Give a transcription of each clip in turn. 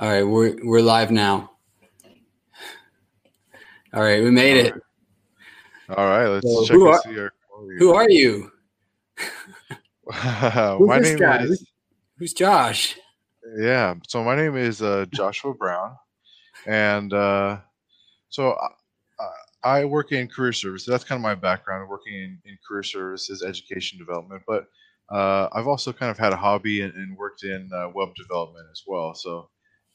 All right, we're we're live now. All right, we made it. All right, let's So check who and are- our. Who are you? my this name guy? is Who's Josh? yeah. So my name is uh, Joshua Brown, and uh, so I, I work in career services. That's kind of my background, working in, in career services, education development. But uh, I've also kind of had a hobby and, and worked in uh, web development as well. So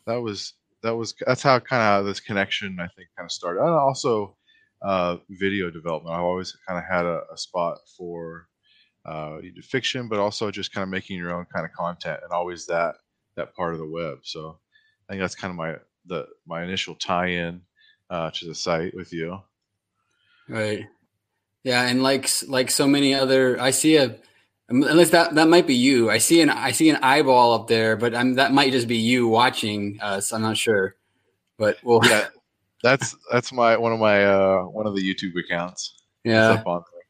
that was that was that's how kind of this connection I think kind of started. And also uh, video development. I've always kind of had a, a spot for uh, fiction, but also just kind of making your own kind of content, and always that that part of the web. So I think that's kind of my the my initial tie-in uh, to the site with you. Right. Yeah, and like like so many other, I see a unless that that might be you. I see an I see an eyeball up there, but I'm that might just be you watching us. I'm not sure, but well, Yeah, that's that's my one of my uh, one of the YouTube accounts. Yeah. up on there.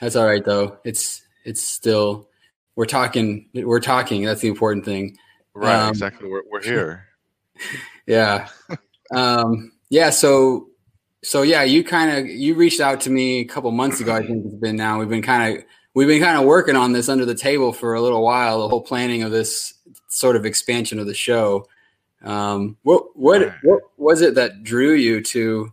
That's all right though. It's it's still we're talking. We're talking. That's the important thing. Right, Um, exactly. We're we're here. Yeah. um, yeah. So so yeah, you kind of you reached out to me a couple months ago. I think it's been now. We've been kind of we've been kind of working on this under the table for a little while. The whole planning of this sort of expansion of the show. Um, what what Right. what was it that drew you to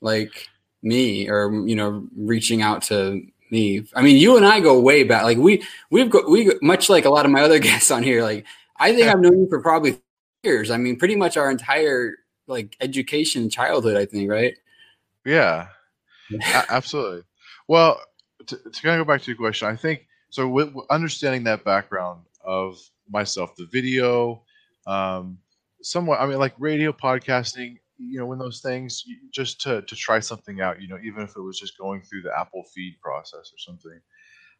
like me or you know reaching out to me? I mean, you and I go way back. Like we we've got we much like a lot of my other guests on here. Like I think I've known you for probably years. I mean, pretty much our entire like education childhood. I think right. Yeah, absolutely. Well, to, to kind of go back to your question, I think so. With, understanding that background of myself, the video, um, somewhat. I mean, like radio, podcasting. You know, when those things, just to to try something out. You know, even if it was just going through the Apple feed process or something.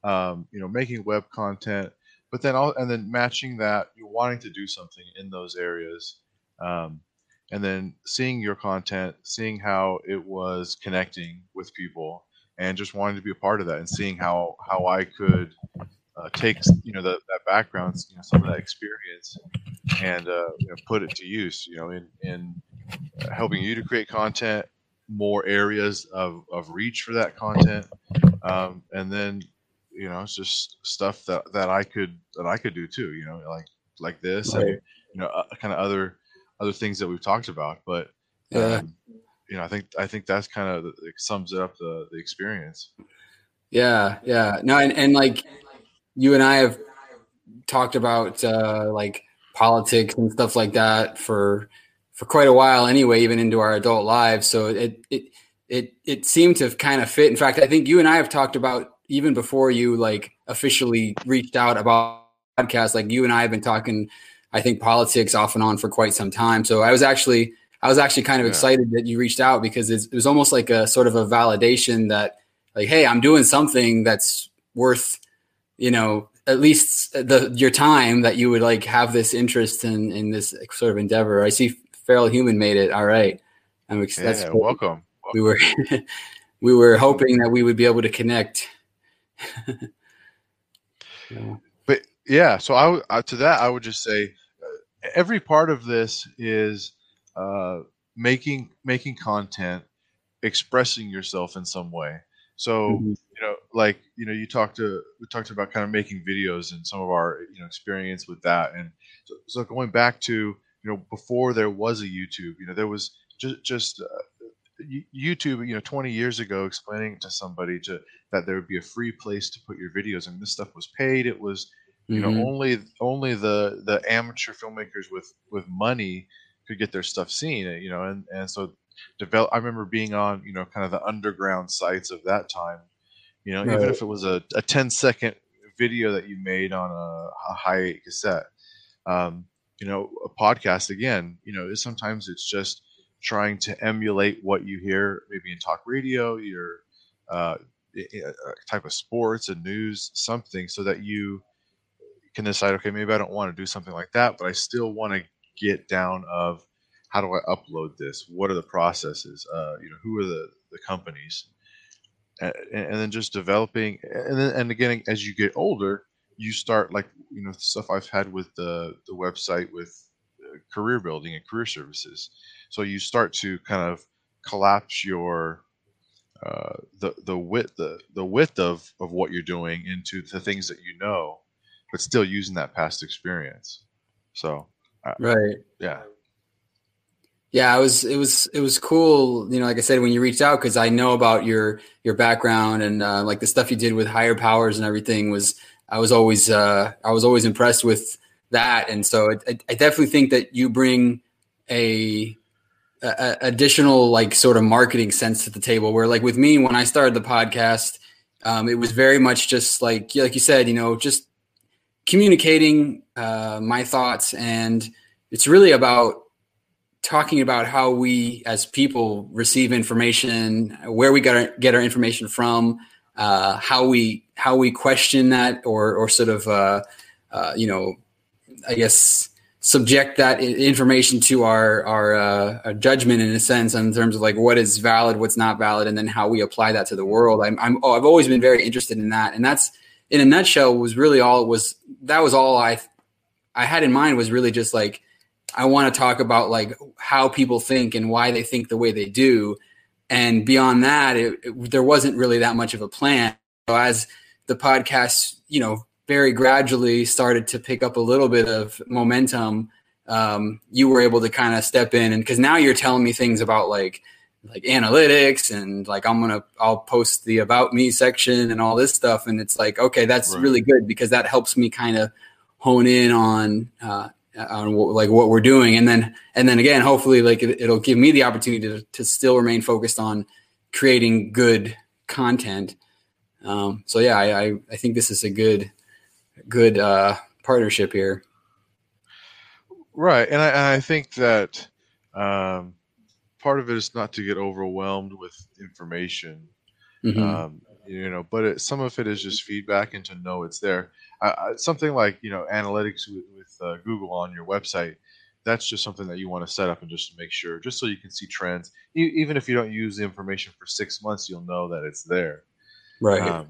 Um, you know, making web content, but then all and then matching that, you're wanting to do something in those areas. Um, and then seeing your content, seeing how it was connecting with people, and just wanting to be a part of that, and seeing how how I could uh, take you know the, that background, you know, some of that experience, and uh, you know, put it to use, you know, in in uh, helping you to create content, more areas of of reach for that content, um, and then you know it's just stuff that that I could that I could do too, you know, like like this and you know uh, kind of other other things that we've talked about but Yeah. You know i think i think that's kind of sums up the the experience Yeah, yeah. No, and, and like you and I have talked about uh, like politics and stuff like that for for quite a while anyway, even into our adult lives. So it it it it seemed to kind of fit. In fact, I think you and I have talked about even before you like officially reached out about podcast. Like you and I have been talking, I think politics off and on for quite some time. So I was actually I was actually kind of Yeah. excited that you reached out because it's, it was almost like a sort of a validation that like hey i'm doing something that's worth you know at least the your time that you would like have this interest in in this sort of endeavor. I see feral human made it. All right. I'm ex- yeah that's welcome. We were we were hoping that we would be able to connect. Yeah. but yeah so I would- uh, to that i would just say uh, every part of this is uh making making content expressing yourself in some way so Mhm. you know like you know you talked to we talked about kind of making videos and some of our you know experience with that and so, so going back to you know before there was a youtube you know there was just just uh, youtube you know 20 years ago explaining to somebody to that there would be a free place to put your videos and this stuff was paid it was you know Mhm. only only the the amateur filmmakers with with money could get their stuff seen uh, you know and and so develop i remember being on you know kind of the underground sites of that time you know even if it was a, a 10 second video that you made on a, a high eight cassette um, you know a podcast again you know is sometimes it's just trying to emulate what you hear maybe in talk radio your uh, a type of sports and news something so that you can decide okay maybe i don't want to do something like that but i still want to get down of how do i upload this what are the processes uh, you know who are the, the companies and, and then just developing and then and again as you get older you start like you know stuff i've had with the the website with uh, career building and career services. So you start to kind of collapse your uh, the the width the, the width of of what you're doing into the things that you know, but still using that past experience. So uh, right, yeah, yeah. It was it was it was cool. You know, like I said, when you reached out because I know about your your background and uh, like the stuff you did with higher powers and everything was I was always uh, I was always impressed with that, and so I, I definitely think that you bring a a, additional like sort of marketing sense to the table where like with me when i started the podcast um, it was very much just like like you said you know just communicating uh, my thoughts and it's really about talking about how we as people receive information where we our, get our information from uh, how we how we question that or or sort of uh, uh you know i guess subject that information to our our, uh, our, judgment in a sense in terms of like what is valid what's not valid and then how we apply that to the world. I'm, I'm oh, i've always been very interested in that and that's in a nutshell was really all it was that was all i i had in mind was really just like i want to talk about like how people think and why they think the way they do. And beyond that it, it, there wasn't really that much of a plan. So as the podcast you know very gradually started to pick up a little bit of momentum, um, you were able to kind of step in and because now you're telling me things about like like analytics and like I'm gonna I'll post the about me section and all this stuff and it's like okay that's right. really good because that helps me kind of hone in on uh, on what, like what we're doing and then and then again hopefully like it, will give me the opportunity to, to still remain focused on creating good content um, so yeah I, I, I think this is a good good uh, partnership here. Right, and I, I think that um, part of it is not to get overwhelmed with information, mm-hmm. um, you know, but it, some of it is just feedback and to know it's there. Uh, something like you know analytics with, with uh, Google on your website. That's just something that you want to set up and just to make sure, just so you can see trends. E- even if you don't use the information for six months, you'll know that it's there. Right. Um,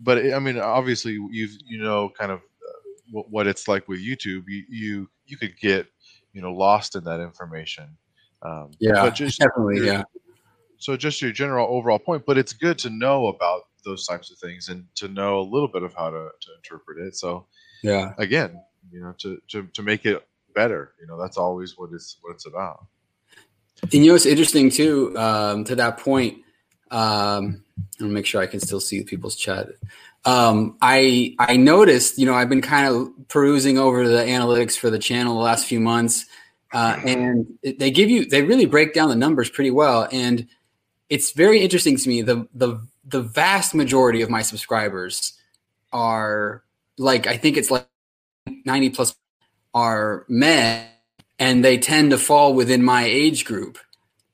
but I mean, obviously, you you know kind of uh, what, what it's like with YouTube. You you you could get you know lost in that information. Um, yeah, just, definitely. Yeah. So just your general overall point, but it's good to know about those types of things and to know a little bit of how to, to interpret it. So yeah, again, you know, to, to, to make it better, you know, that's always what it's, what it's about. And you know, it's interesting too, um, to that point, um, I'll make sure I can still see people's chat. Um, I I noticed, you know, I've been kind of perusing over the analytics for the channel the last few months, uh, and they give you they really break down the numbers pretty well, and it's very interesting to me. The the the vast majority of my subscribers are like I think it's like ninety plus are men, and they tend to fall within my age group.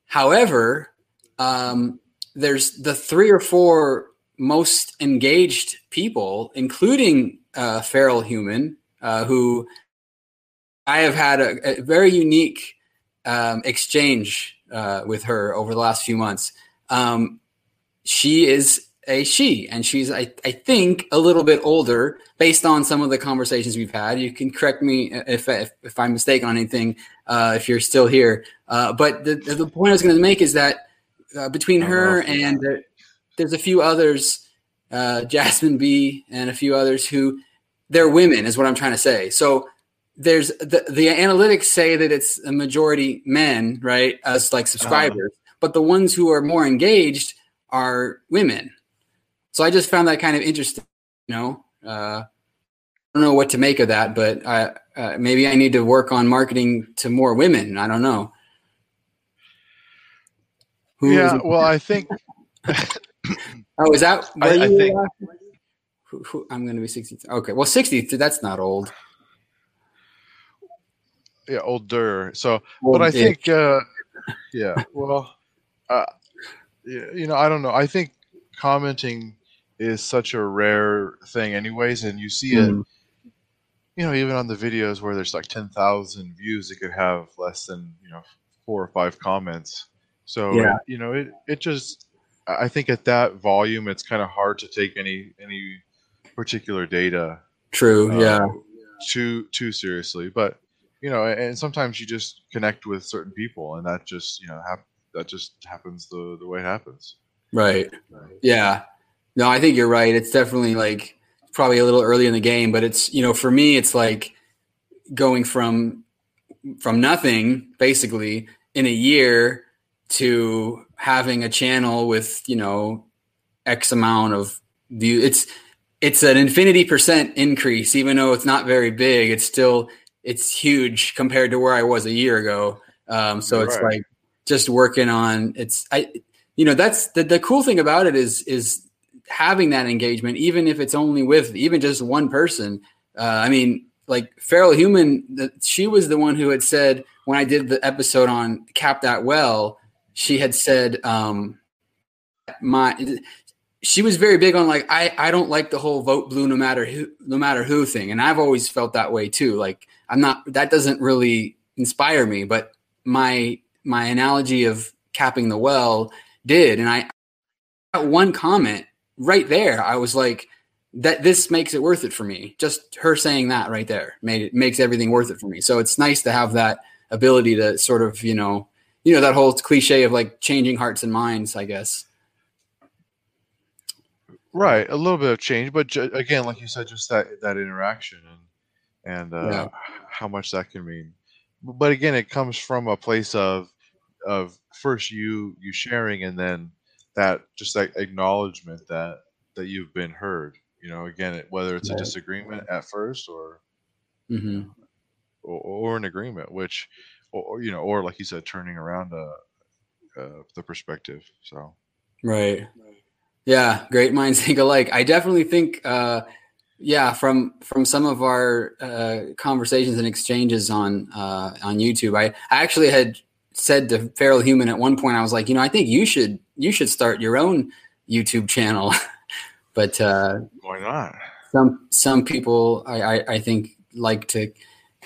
However, um, there's the three or four most engaged people, including uh, Feral Human, uh, who I have had a, a very unique um, exchange uh, with her over the last few months. Um, she is a she, and she's, I, I, think, a little bit older based on some of the conversations we've had. You can correct me if, if, if I'm mistaken on anything, uh, if you're still here. Uh, but the, the point I was going to make is that uh, between her and there, there's a few others, uh, Jasmine B and a few others who they're women is what I'm trying to say. So there's the, the analytics say that it's a majority men, right? As like subscribers, uh-huh. but the ones who are more engaged are women. So I just found that kind of interesting, you know, uh, I don't know what to make of that, but I, uh, maybe I need to work on marketing to more women. I don't know. Who yeah, well, I think. oh, is that? I, you, I think. Uh, who, who, I'm going to be 60. Okay, well, 60. That's not old. Yeah, older. So, old but I think, uh, yeah, well, uh, you know, I don't know. I think commenting is such a rare thing, anyways, and you see mm. it. You know, even on the videos where there's like ten thousand views, it could have less than you know four or five comments. So yeah. you know, it it just I think at that volume, it's kind of hard to take any any particular data. True. Uh, yeah. Too too seriously, but you know, and sometimes you just connect with certain people, and that just you know hap- that just happens the the way it happens. Right. right. Yeah. No, I think you're right. It's definitely like probably a little early in the game, but it's you know for me it's like going from from nothing basically in a year to having a channel with you know x amount of view it's it's an infinity percent increase even though it's not very big it's still it's huge compared to where i was a year ago. Um, so it's like just working on it's i you know that's the, the cool thing about it is is having that engagement even if it's only with even just one person. Uh, i mean like feral human the, she was the one who had said when i did the episode on cap that well she had said um my she was very big on like I I don't like the whole vote blue no matter who no matter who thing. And I've always felt that way too. Like I'm not that doesn't really inspire me but my my analogy of capping the well did. And I got one comment right there. I was like that this makes it worth it for me. Just her saying that right there made it makes everything worth it for me. So it's nice to have that ability to sort of you know you know that whole cliche of like changing hearts and minds i guess. Right. A little bit of change but ju- again like you said just that that interaction and and uh, yeah. How much that can mean but again it comes from a place of of first you you sharing and then that just that acknowledgement that that you've been heard you know again it, whether it's a disagreement at first or, mm-hmm. or or an agreement which or, you know, or like you said, turning around uh, uh, the perspective. So, right, yeah, great minds think alike. I definitely think, uh, yeah, from from some of our uh, conversations and exchanges on uh, on YouTube, I, I actually had said to Feral Human at one point, I was like, you know, I think you should you should start your own YouTube channel, but uh, why not? Some some people I, I, I think like to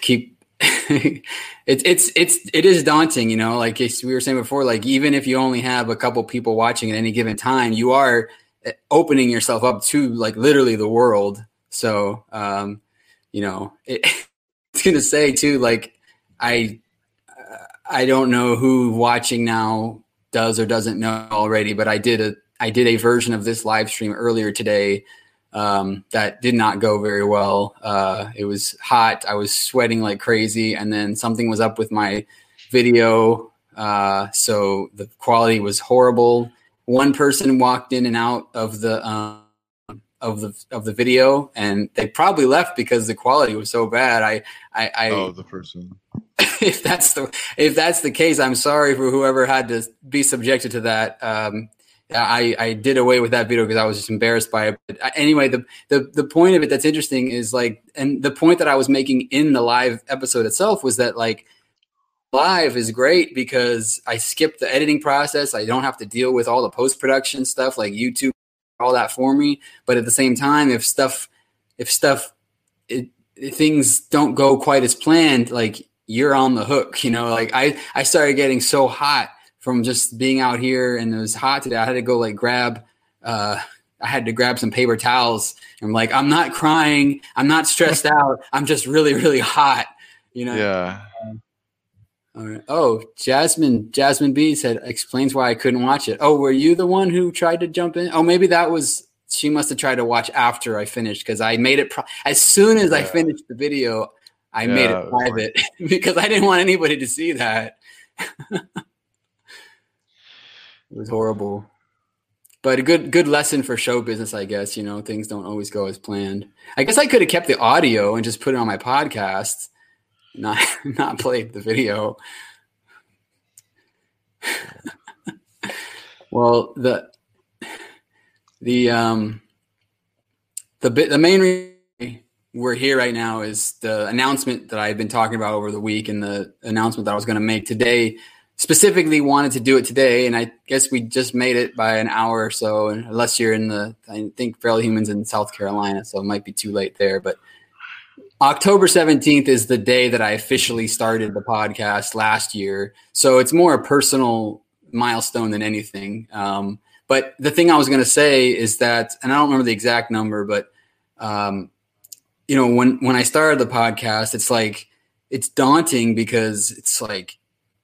keep it's it's it's it is daunting, you know. Like we were saying before, like even if you only have a couple people watching at any given time, you are eh, opening yourself up to like literally the world. So, um, you know, it, it's gonna say too, like I I don't know who watching now does or doesn't know already, but I did a I did a version of this live stream earlier today um, that did not go very well. Uh, it was hot. I was sweating like crazy, and then something was up with my video, uh, so the quality was horrible. One person walked in and out of the um, of the of the video, and they probably left because the quality was so bad. I, I, I oh, the person. if that's the if that's the case, I'm sorry for whoever had to be subjected to that. Um, I, I did away with that video because I was just embarrassed by it. But uh, anyway, the, the the point of it that's interesting is like, and the point that I was making in the live episode itself was that like, live is great because I skip the editing process. I don't have to deal with all the post production stuff like YouTube, all that for me. But at the same time, if stuff, if stuff, it, things don't go quite as planned, like you're on the hook. You know, like I I started getting so hot from just being out here and it was hot today. I had to go like grab, uh, I had to grab some paper towels. I'm like, I'm not crying. I'm not stressed out. I'm just really, really hot. You know? Yeah. All right. Oh, Jasmine, Jasmine B said explains why I couldn't watch it. Oh, were you the one who tried to jump in? Oh, maybe that was she must have tried to watch after I finished because I made it pro- as soon as yeah. I finished the video. I yeah, made it private because I didn't want anybody to see that. It was horrible. But a good good lesson for show business, I guess. You know, things don't always go as planned. I guess I could have kept the audio and just put it on my podcast, not not played the video. well, the the um the bit the main reason we're here right now is the announcement that I've been talking about over the week and the announcement that I was going to make today specifically wanted to do it today, and I guess we just made it by an hour or so. Unless you're in the, I think Feral Human's in South Carolina, so it might be too late there. But October 17th is the day that I officially started the podcast last year. So it's more a personal milestone than anything. Um, but the thing I was going to say is that, and I don't remember the exact number, but um, you know, when when I started the podcast, it's like it's daunting because it's like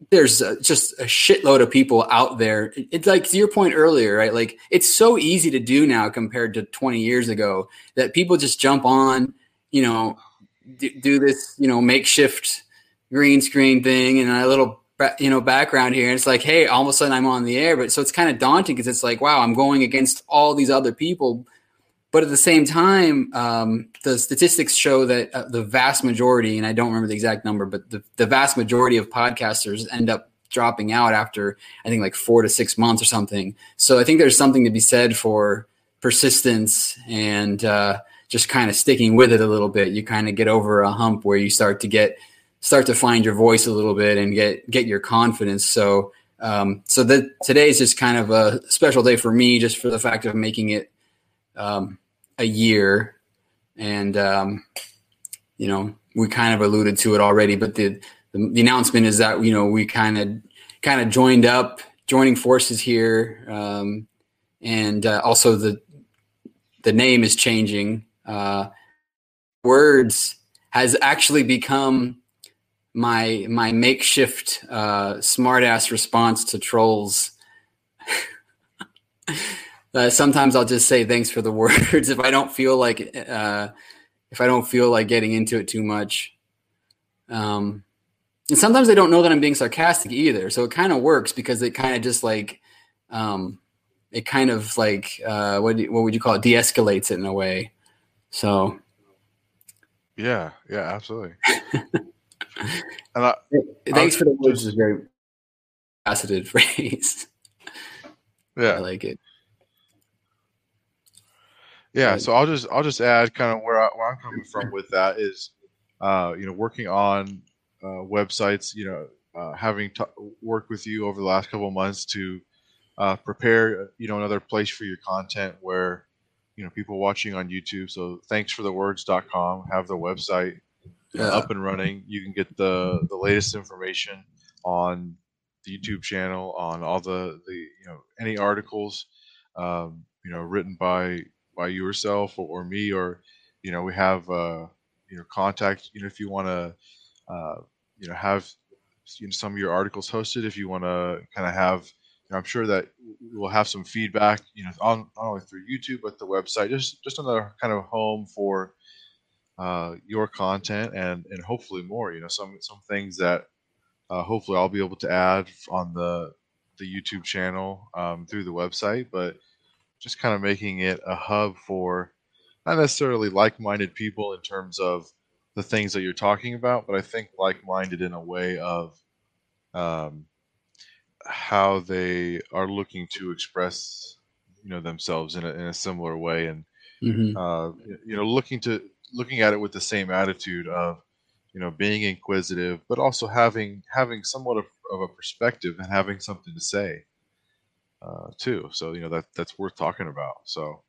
there's a, just a shitload of people out there. It's like to your point earlier, right? Like it's so easy to do now compared to 20 years ago that people just jump on, you know, do, this, you know, makeshift green screen thing and a little, you know, background here. And it's like, hey, all of a sudden I'm on the air. But so it's kind of daunting because it's like, wow, I'm going against all these other people. But at the same time, um, the statistics show that uh, the vast majority, and I don't remember the exact number, but the, the vast majority of podcasters end up dropping out after I think like four to six months or something. So I think there's something to be said for persistence and uh, just kind of sticking with it a little bit. You kind of get over a hump where you start to get start to find your voice a little bit and get get your confidence. So um, so that today is just kind of a special day for me, just for the fact of making it um, a year, and um, you know we kind of alluded to it already, but the, the the, announcement is that you know we kind of kind of joined up, joining forces here, um, and uh, also the the name is changing. Uh, words has actually become my my makeshift uh, smartass response to trolls. uh, sometimes I'll just say thanks for the words if I don't feel like uh, if I don't feel like getting into it too much. Um, and sometimes they don't know that I'm being sarcastic either, so it kind of works because it kind of just like um, it kind of like uh, what what would you call it? De-escalates it in a way. So yeah, yeah, absolutely. and I, thanks for the words. Is very faceted phrase. Yeah, I like it. Yeah, so I'll just I'll just add kind of where, I, where I'm coming from with that is, uh, you know, working on uh, websites. You know, uh, having t- worked with you over the last couple of months to uh, prepare, you know, another place for your content where, you know, people watching on YouTube. So thanks for the words.com have the website yeah. up and running. You can get the the latest information on the YouTube channel, on all the the you know any articles, um, you know, written by by yourself or, or me, or you know, we have uh, you know contact. You know, if you want to, uh, you know, have you know, some of your articles hosted, if you want to kind of have. Know, I'm sure that we'll have some feedback, you know, on not only through YouTube but the website. Just just another kind of home for uh, your content and and hopefully more. You know, some some things that uh, hopefully I'll be able to add on the the YouTube channel um, through the website, but just kind of making it a hub for not necessarily like-minded people in terms of the things that you're talking about, but I think like-minded in a way of um, how they are looking to express you know themselves in a, in a similar way and mm-hmm. uh, you know looking to looking at it with the same attitude of you know being inquisitive but also having having somewhat of, of a perspective and having something to say uh, too. So you know that that's worth talking about. So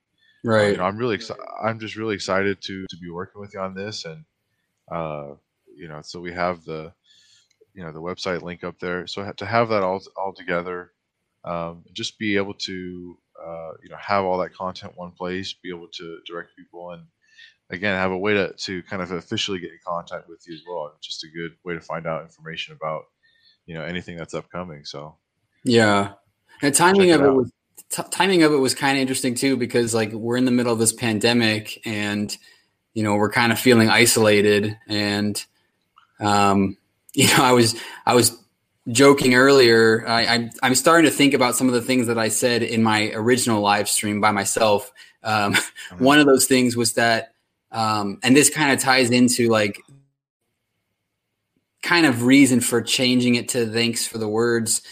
right uh, you know, i'm really excited i'm just really excited to to be working with you on this and uh you know so we have the you know the website link up there. So to have that all all together um, just be able to uh, you know have all that content one place be able to direct people and again have a way to, to kind of officially get in contact with you as well just a good way to find out information about you know anything that's upcoming so. Yeah. And timing of it, it was t- timing of it was kind of interesting too because like we're in the middle of this pandemic and you know we're kind of feeling isolated and um you know i was i was joking earlier I, I i'm starting to think about some of the things that i said in my original live stream by myself um, mm-hmm. one of those things was that um, and this kind of ties into like kind of reason for changing it to thanks for the words.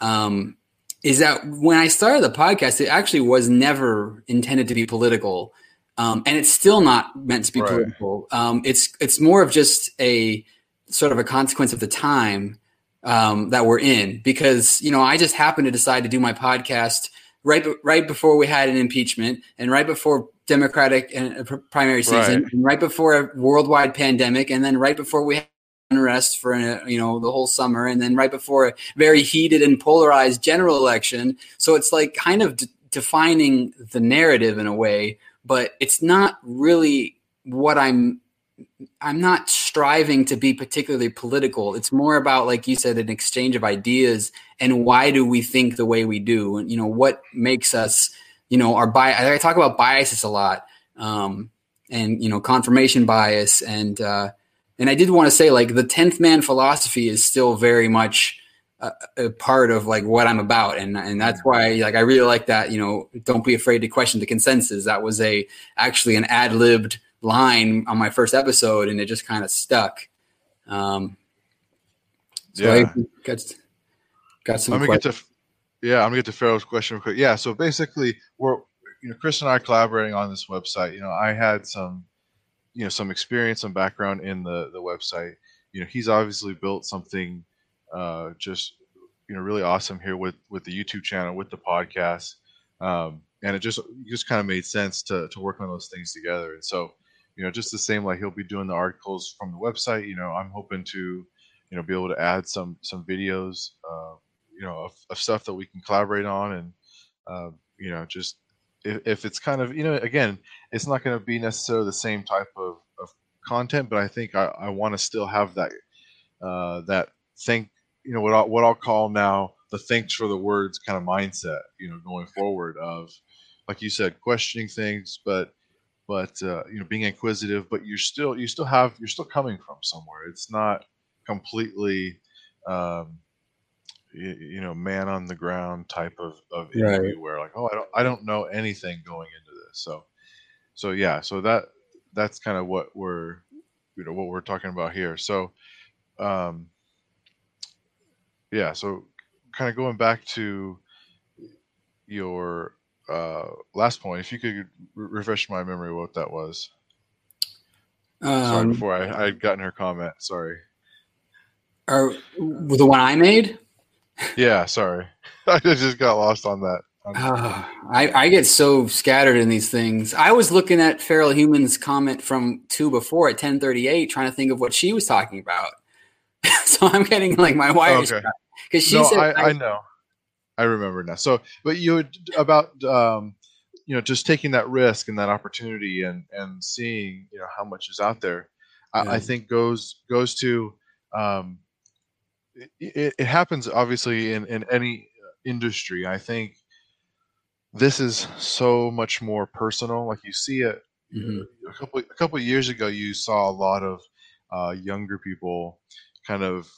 Um, is that when I started the podcast, it actually was never intended to be political. Um, and it's still not meant to be right. political. Um, it's it's more of just a sort of a consequence of the time um, that we're in because you know I just happened to decide to do my podcast right right before we had an impeachment and right before Democratic and uh, primary season, right. and right before a worldwide pandemic, and then right before we had unrest for uh, you know the whole summer, and then right before a very heated and polarized general election. So it's like kind of d- defining the narrative in a way, but it's not really what I'm I'm not striving to be particularly political. It's more about, like you said, an exchange of ideas and why do we think the way we do? And, you know, what makes us, you know, our bias. I talk about biases a lot um, and, you know, confirmation bias. And, uh, and I did want to say, like, the 10th man philosophy is still very much a, a part of like what I'm about. And, and that's why, like, I really like that, you know, don't be afraid to question the consensus. That was a, actually an ad libbed, line on my first episode, and it just kind of stuck. Um, so yeah. I got, got some. Let me questions. get to. Yeah, I'm gonna get to Feral's question real quick. Yeah, so basically, we're you know Chris and I are collaborating on this website. You know, I had some, you know, some experience, some background in the the website. You know, he's obviously built something, uh, just you know, really awesome here with with the YouTube channel, with the podcast, um, and it just just kind of made sense to to work on those things together. And so, you know, just the same like he'll be doing the articles from the website. You know, I'm hoping to, you know, be able to add some some videos, uh, you know, of, of stuff that we can collaborate on, and uh, you know, just if, if it's kind of, you know, again, it's not going to be necessarily the same type of, of content, but I think I, I want to still have that uh, that think, you know, what I'll, what I'll call now the thanks for the words kind of mindset, you know, going forward of, like you said, questioning things, but but uh, you know being inquisitive but you're still you still have you're still coming from somewhere. It's not completely um, you, you, know man on the ground type of, of interview right. where like oh I don't I don't know anything going into this. So so yeah so that that's kind of what we're you know what we're talking about here. So um yeah so kind of going back to your uh, last point, if you could re- refresh my memory what that was. Um, Sorry, before I, I had gotten her comment. Sorry. Or the one I made? Yeah, sorry. I just got lost on that. Uh, I, I get so scattered in these things. I was looking at Feral Human's comment from two before at 1038, trying to think of what she was talking about. so I'm getting like my wires because okay. she no, said I, I, I know I remember now. So, but you about um, you know just taking that risk and that opportunity and and seeing you know how much is out there. Yeah. I, I, think goes goes to um, it, it happens obviously in in any industry. I think this is so much more personal. Like you see it mm-hmm. a couple a couple years ago, you saw a lot of uh, younger people kind of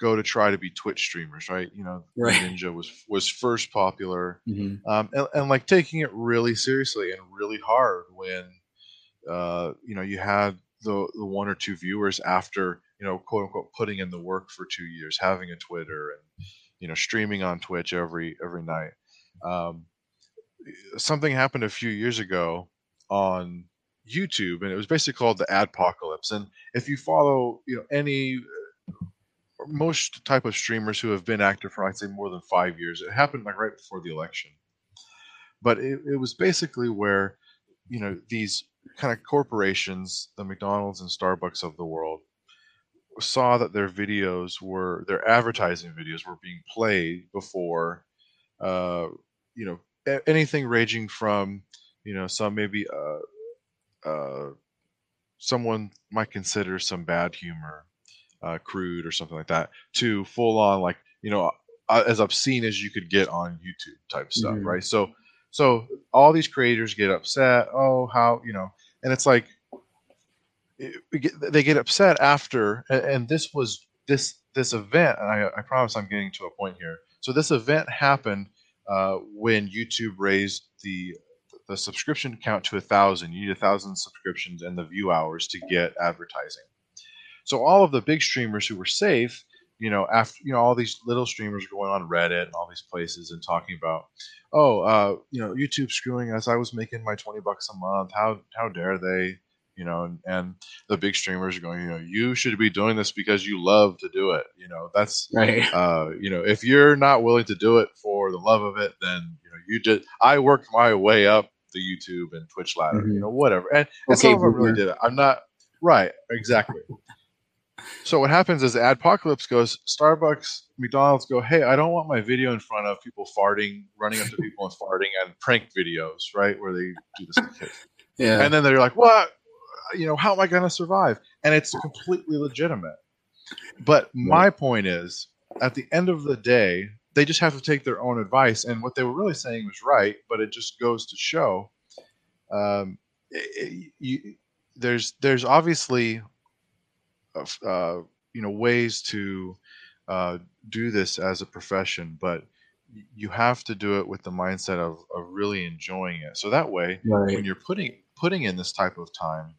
go to try to be Twitch streamers, right? You know, right. Ninja was was first popular, mm-hmm. um, and, and, like taking it really seriously and really hard when uh, you know you had the the one or two viewers after you know quote unquote putting in the work for two years, having a Twitter and you know streaming on Twitch every every night. Um, something happened a few years ago on YouTube, and it was basically called the Adpocalypse. And if you follow, you know, any most type of streamers who have been active for I'd say more than five years. It happened like right before the election, but it, it was basically where you know these kind of corporations, the McDonald's and Starbucks of the world, saw that their videos were their advertising videos were being played before, uh, you know, anything ranging from you know some maybe uh, uh, someone might consider some bad humor uh, crude or something like that to full on like you know uh, as obscene as you could get on YouTube type stuff, mm-hmm. right? So so all these creators get upset. Oh, how you know? And it's like it, they get upset after, and, and, this was this this event. And I, I promise I'm getting to a point here. So this event happened uh, when YouTube raised the the subscription count to a thousand. You need a thousand subscriptions and the view hours to get advertising. So all of the big streamers who were safe, you know, after you know all these little streamers are going on Reddit and all these places and talking about, oh, uh, you know, YouTube screwing us. I was making my twenty bucks a month. How how dare they? You know, and, and the big streamers are going, you know, you should be doing this because you love to do it. You know, that's right. Uh, you know, if you're not willing to do it for the love of it, then you know, you did. I worked my way up the YouTube and Twitch ladder. Mm-hmm. You know, whatever. And, and okay, some of them really did it. I'm not right. Exactly. So what happens is Adpocalypse goes, Starbucks, McDonald's go, hey, I don't want my video in front of people farting, running up to people and farting, and prank videos, right, where they do this. yeah. And then they're like, what? you know, how am I going to survive? And it's completely legitimate. But my point is, at the end of the day, they just have to take their own advice. And what they were really saying was right, but it just goes to show um, it, you, there's there's obviously uh, you know ways to uh, do this as a profession, but you have to do it with the mindset of, of really enjoying it. So that way, right. when you're putting putting in this type of time,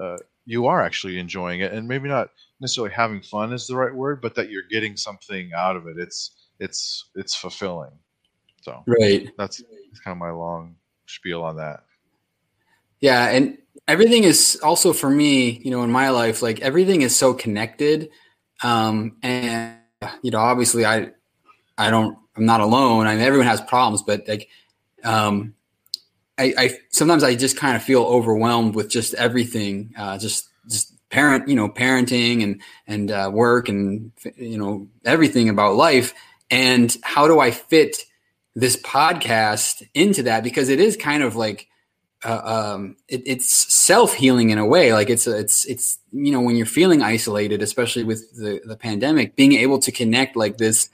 uh, you are actually enjoying it, and maybe not necessarily having fun is the right word, but that you're getting something out of it. It's it's it's fulfilling. So right, that's, that's kind of my long spiel on that. Yeah, and everything is also for me, you know, in my life, like everything is so connected. Um, and you know, obviously, I I don't I'm not alone. I mean, everyone has problems, but like, um, I, I sometimes I just kind of feel overwhelmed with just everything, uh, just just parent, you know, parenting and and uh, work and you know everything about life. And how do I fit this podcast into that? Because it is kind of like uh, um, it, it's self healing in a way. Like it's it's it's you know when you're feeling isolated, especially with the the pandemic, being able to connect like this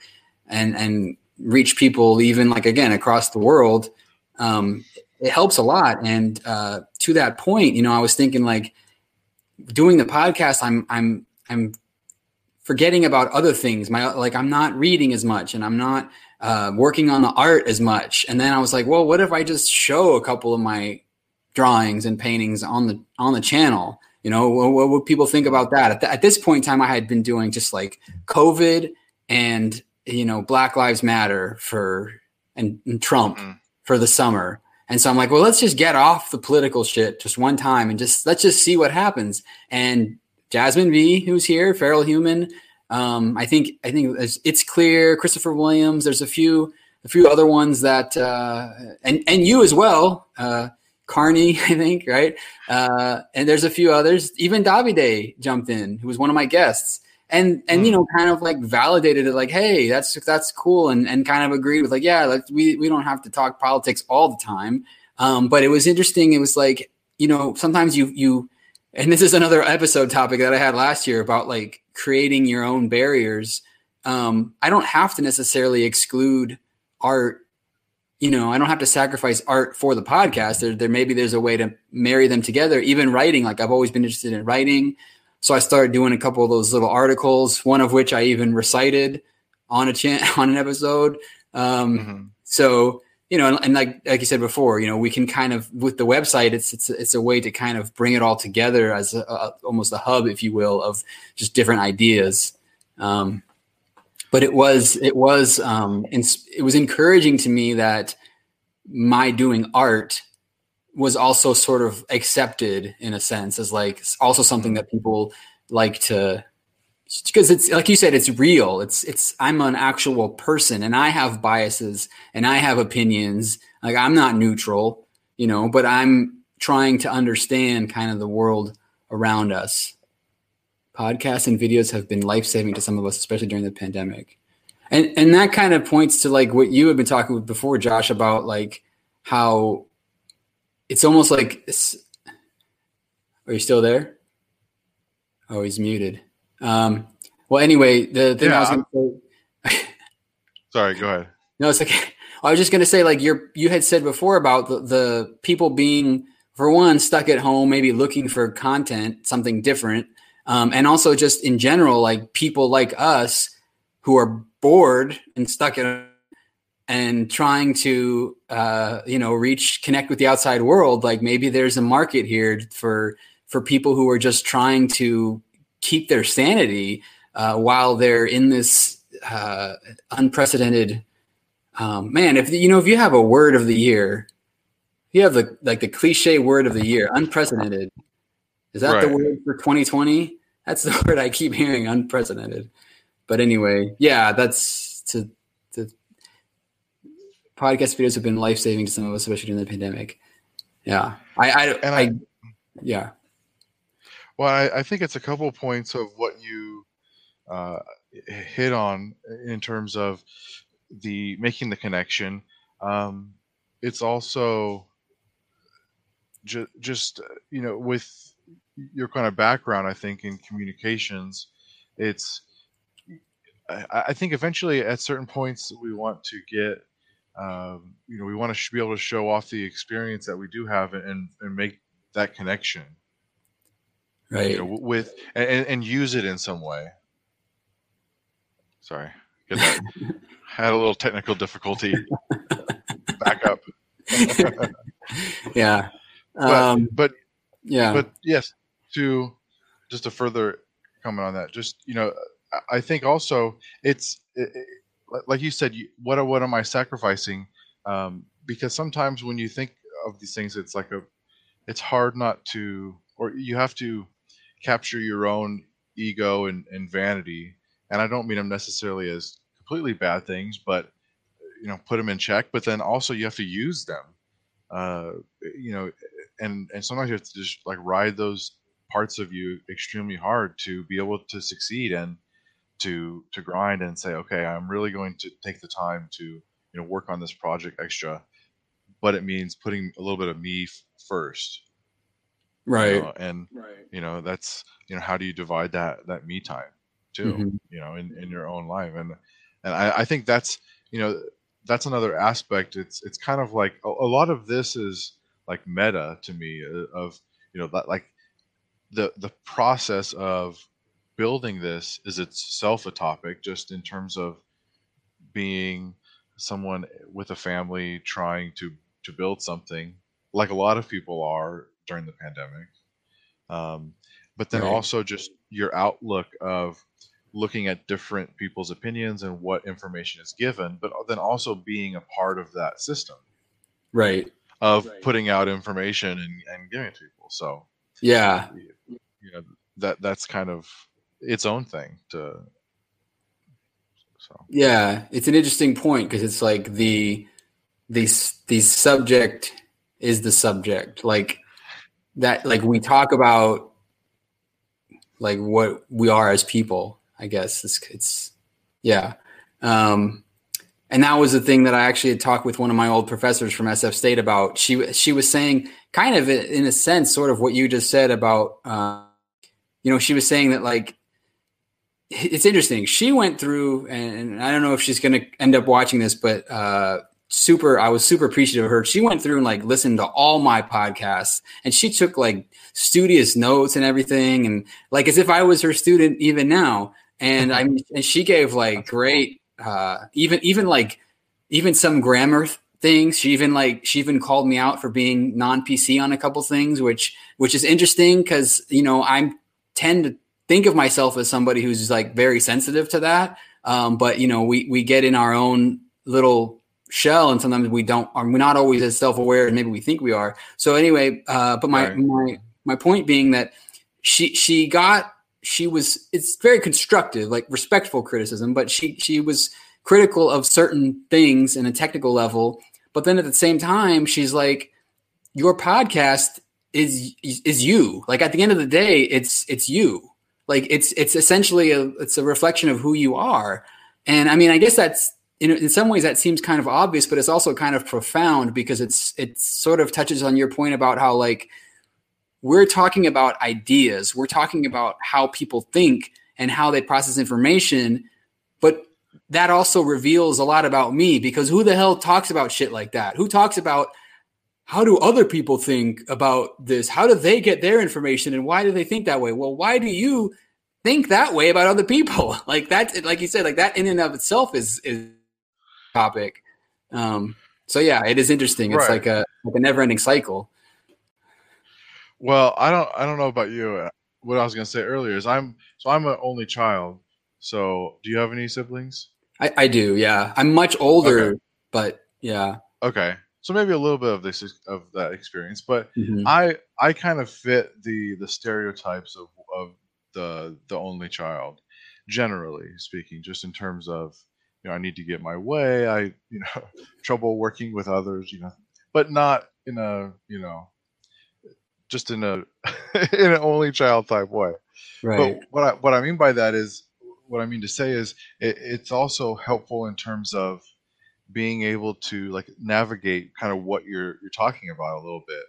and and reach people even like again across the world um, it helps a lot. And uh, to that point you know i was thinking like doing the podcast i'm i'm i'm forgetting about other things. My like i'm not reading as much and i'm not uh, working on the art as much. And then i was like well what if i just show a couple of my drawings and paintings on the on the channel you know what, what would people think about that at, at this point in time i had been doing just like covid and you know Black Lives Matter for and, and Trump mm-hmm. for the summer. And so I'm like, well, let's just get off the political shit just one time and just let's just see what happens. And Jasmine B, who's here, Feral Human. Um, I think I think it's clear. Christopher Williams. There's a few a few other ones that uh, and and you as well. Uh, Carney, I think, right? Uh, and there's a few others. Even Davide jumped in, who was one of my guests and and you hmm. know kind of like validated it like hey that's that's cool and and kind of agreed with like yeah like we we don't have to talk politics all the time um, but it was interesting it was like you know sometimes you you and this is another episode topic that i had last year about like creating your own barriers um, i don't have to necessarily exclude art you know i don't have to sacrifice art for the podcast there, there maybe there's a way to marry them together even writing like i've always been interested in writing so I started doing a couple of those little articles, one of which I even recited on a chan- on an episode. Um, mm-hmm. So you know, and, and, like like you said before, you know, we can kind of with the website, it's it's it's a way to kind of bring it all together as a, a, almost a hub, if you will, of just different ideas. Um, but it was it was um, it was encouraging to me that my doing art was also sort of accepted in a sense as like also something that people like to because it's like you said it's real. It's it's i'm an actual person and i have biases and i have opinions. Like i'm not neutral you know but i'm trying to understand kind of the world around us podcasts and videos have been life-saving to some of us especially during the pandemic. And and that kind of points to like what you have been talking with before josh about like how it's almost like are you still there? Oh he's muted. Um, well anyway the thing yeah, i was going to say sorry go ahead. No it's okay. I was just going to say like you're you had said before about the, the people being for one stuck at home maybe looking for content something different um, and also just in general like people like us who are bored and stuck at and trying to uh, you know reach connect with the outside world like maybe there's a market here for for people who are just trying to keep their sanity uh, while they're in this uh, unprecedented um, man if you know if you have a word of the year you have the like the cliche word of the year unprecedented is that right. the word for 2020 that's the word i keep hearing unprecedented but anyway yeah that's to podcast videos have been life saving to some of us, especially during the pandemic. Yeah, I, I, and I, I yeah. Well, I, I, think it's a couple points of what you uh, hit on in terms of the making the connection. Um, it's also ju- just you know with your kind of background, I think, in communications, it's I, I think eventually at certain points we want to get um, you know we want to be able to show off the experience that we do have and and make that connection. Right. you know, with and, and use it in some way. Sorry. Get that. Had a little technical difficulty. Back up. Yeah. But, um, but yeah. but yes to just a further comment on that just you know i think also it's it, it, like you said you, what what am i sacrificing? Um, because sometimes when you think of these things it's like a it's hard not to or you have to capture your own ego and, and vanity. And i don't mean them necessarily as completely bad things but you know put them in check but then also you have to use them. Uh, you know and and sometimes you have to just like ride those parts of you extremely hard to be able to succeed and to to grind and say okay i'm really going to take the time to you know work on this project extra. But it means putting a little bit of me f- first. You right. know, and right. you know that's you know how do you divide that that me time too Mhm. you know in, in your own life? And and I, I think that's you know that's another aspect. It's it's kind of like a, a lot of this is like meta to me uh, of you know that like the the process of building this is itself a topic just in terms of being someone with a family trying to to build something like a lot of people are during the pandemic um, but then Right. also just your outlook of looking at different people's opinions and what information is given but then also being a part of that system right of Right. putting out information and, and giving it to people so yeah you know that that's kind of its own thing to so Yeah, it's an interesting point because it's like the the the subject is the subject. Like that like we talk about like what we are as people, I guess. It's it's yeah. Um and that was the thing that I actually had talked with one of my old professors from SF State about. She she was saying kind of in a sense sort of what you just said about uh you know, she was saying that like it's interesting. She went through, and I don't know if she's going to end up watching this, but uh, super, I was super appreciative of her. She went through and like listened to all my podcasts, and she took like studious notes and everything, and like as if I was her student even now. And I mean, and she gave like great, uh, even even like even some grammar th- things. She even like she even called me out for being non PC on a couple things, which which is interesting because you know I'm tend to think of myself as somebody who's like very sensitive to that. Um, but you know, we we get in our own little shell, and sometimes we don't. Are we're not always as self aware as maybe we think we are. So anyway, uh, but my Right. my my point being that she she got she was it's very constructive, like respectful criticism, but she she was critical of certain things in a technical level. But then at the same time, she's like, your podcast is is you. Like at the end of the day, it's it's you like it's it's essentially a it's a reflection of who you are and i mean i guess that's in, in some ways that seems kind of obvious but it's also kind of profound because it's it sort of touches on your point about how like we're talking about ideas we're talking about how people think and how they process information but that also reveals a lot about me because who the hell talks about shit like that who talks about how do other people think about this? How do they get their information and why do they think that way? Well, why do you think that way about other people? Like that, like you said, like that in and of itself is is topic. Um, so yeah, it is interesting. It's Right. like a like a never ending cycle. Well i don't i don't know about you Uh, what i was going to say earlier is i'm so i'm an only child so do you have any siblings I, I do, yeah. I'm much older, Okay. but yeah. okay so maybe a little bit of this of that experience but Mhm. I I kind of fit the the stereotypes of of the the only child, generally speaking, just in terms of you know I need to get my way. I you know trouble working with others, you know, but not in a you know just in a in an only child type way. Right. But what I what I mean by that is what I mean to say is it, it's also helpful in terms of being able to like navigate kind of what you're you're talking about a little bit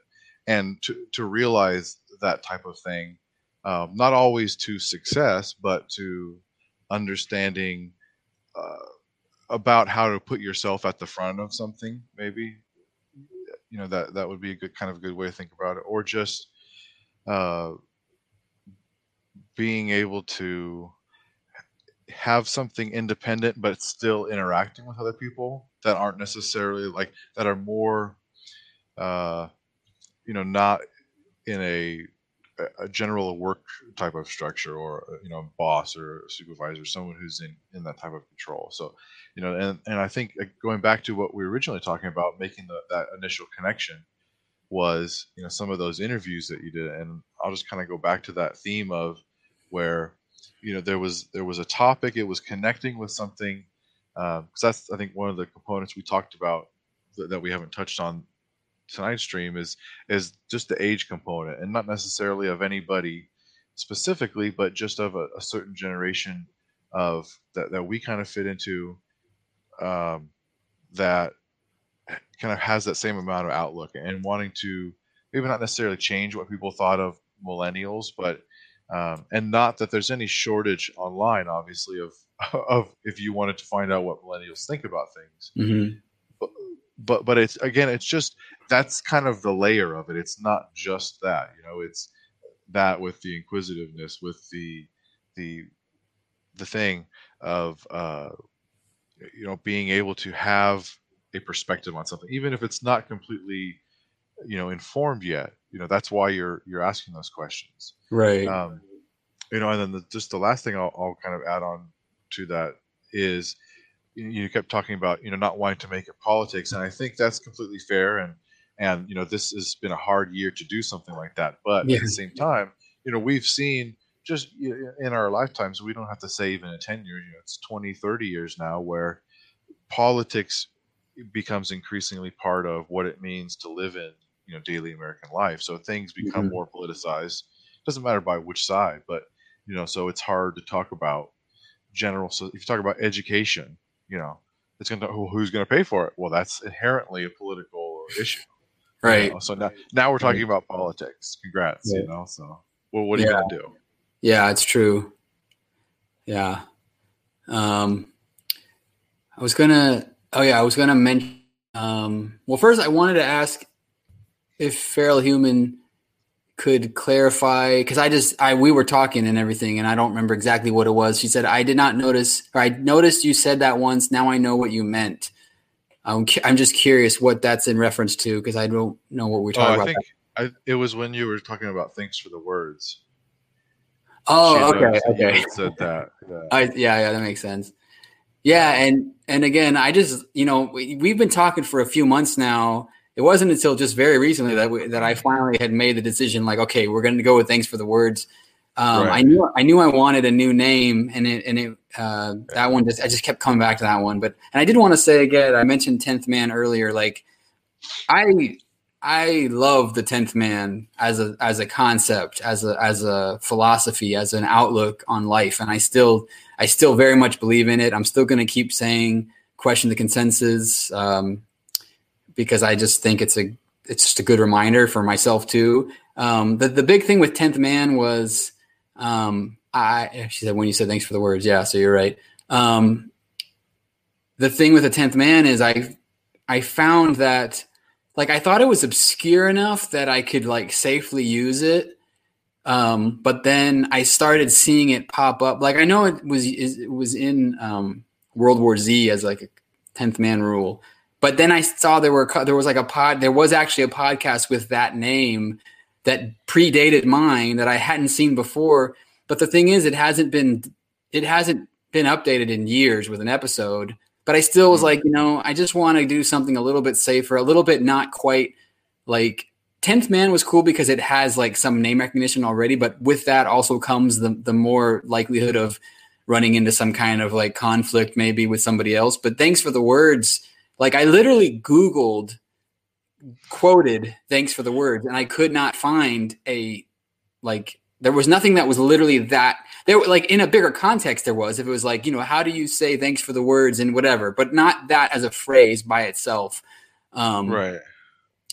and to to realize that type of thing. Um, not always to success, but to understanding uh, about how to put yourself at the front of something. Maybe you know that that would be a good kind of a good way to think about it, or just uh, being able to have something independent but still interacting with other people that aren't necessarily like that are more uh you know not in a a general work type of structure or uh, you know boss or supervisor someone who's in in that type of control. So you know and and i think going back to what we were originally talking about making the, that initial connection was you know some of those interviews that you did and i'll just kind of go back to that theme of where you know there was there was a topic it was connecting with something because um, that's i think one of the components we talked about that, that we haven't touched on tonight's stream is is just the age component and not necessarily of anybody specifically but just of a, a certain generation of that, that we kind of fit into um, that kind of has that same amount of outlook and wanting to maybe not necessarily change what people thought of millennials but um, and not that there's any shortage online, obviously, of of if you wanted to find out what millennials think about things. Mm-hmm. But, but but it's again, it's just that's kind of the layer of it. It's not just that, you know. It's that with the inquisitiveness, with the the the thing of uh, you know being able to have a perspective on something, even if it's not completely you know informed yet you know that's why you're you're asking those questions right um, you know and then the, just the last thing I'll, I'll kind of add on to that is you, kept talking about you know not wanting to make it politics and i think that's completely fair and and you know this has been a hard year to do something like that but yeah. at the same time you know we've seen just in our lifetimes we don't have to say even a 10 years you know it's 20 30 years now where politics becomes increasingly part of what it means to live in you know daily American life. So things become mm-hmm. more politicized. Doesn't matter by which side, but you know, so it's hard to talk about general. So if you talk about education, you know, it's going to who's going to pay for it. Well, that's inherently a political issue, right? You know? So now, now we're talking about politics. Congrats, you know. So, well, what are yeah. you going to do? Yeah, it's true. Yeah. Um, I was gonna. Oh yeah, I was gonna mention. Um, well, first I wanted to ask if Feral Human could clarify because I just I we were talking and everything and I don't remember exactly what it was. She said I did not notice or I noticed you said that once. Now I know what you meant. I'm I'm just curious what that's in reference to because I don't know what we're talking oh, I about. Think I, it was when you were talking about thanks for the words. Oh, okay, okay. Said that. Yeah. I, yeah, yeah, that makes sense. Yeah, and and again, I just you know we, we've been talking for a few months now it wasn't until just very recently that we, that I finally had made the decision like okay we're going to go with thanks for the words um, right. I knew I knew I wanted a new name and it and it uh, that one just I just kept coming back to that one but and I did want to say again I mentioned 10th man earlier like I I love the 10th man as a as a concept as a as a philosophy as an outlook on life and I still I still very much believe in it I'm still going to keep saying question the consensus um, because I just think it's a it's just a good reminder for myself too. Um, the the big thing with Tenth Man was um, I she said when you said thanks for the words, yeah, so you're right. Um, the thing with the Tenth Man is I I found that like I thought it was obscure enough that I could like safely use it. Um, but then I started seeing it pop up. Like I know it was it was in um, World War Z as like a tenth man rule, but then I saw there were there was like a pod. There was actually a podcast with that name that predated mine that I hadn't seen before. But the thing is, it hasn't been it hasn't been updated in years with an episode. But I still was hmm. like, you know, I just want to do something a little bit safer, a little bit not quite like Tenth Man was cool because it has like some name recognition already. But with that also comes the the more likelihood of running into some kind of like conflict maybe with somebody else. But thanks for the words like I literally Googled, quoted, thanks for the words, and I could not find a like there was nothing that was literally that there like in a bigger context there was if it was like you know how do you say thanks for the words and whatever but not that as a phrase by itself um right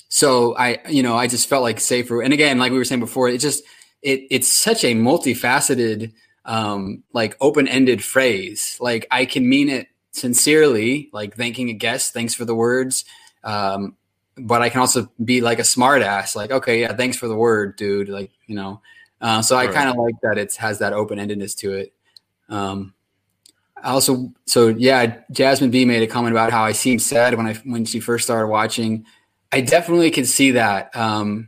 so I, you know, I just felt like safer. And again, like we were saying before, it just it it's such a multifaceted, um, like open-ended phrase. Like I can mean it sincerely, like thanking a guest, thanks for the words. Um, but I can also be like a smart ass, like, okay, yeah, thanks for the word, dude. Like, you know. Uh, so I right. kind of like that it has that open-endedness to it. Um, I also, so yeah, Jasmine B made a comment about how I seemed sad when I when she first started watching. I definitely can see that. Um,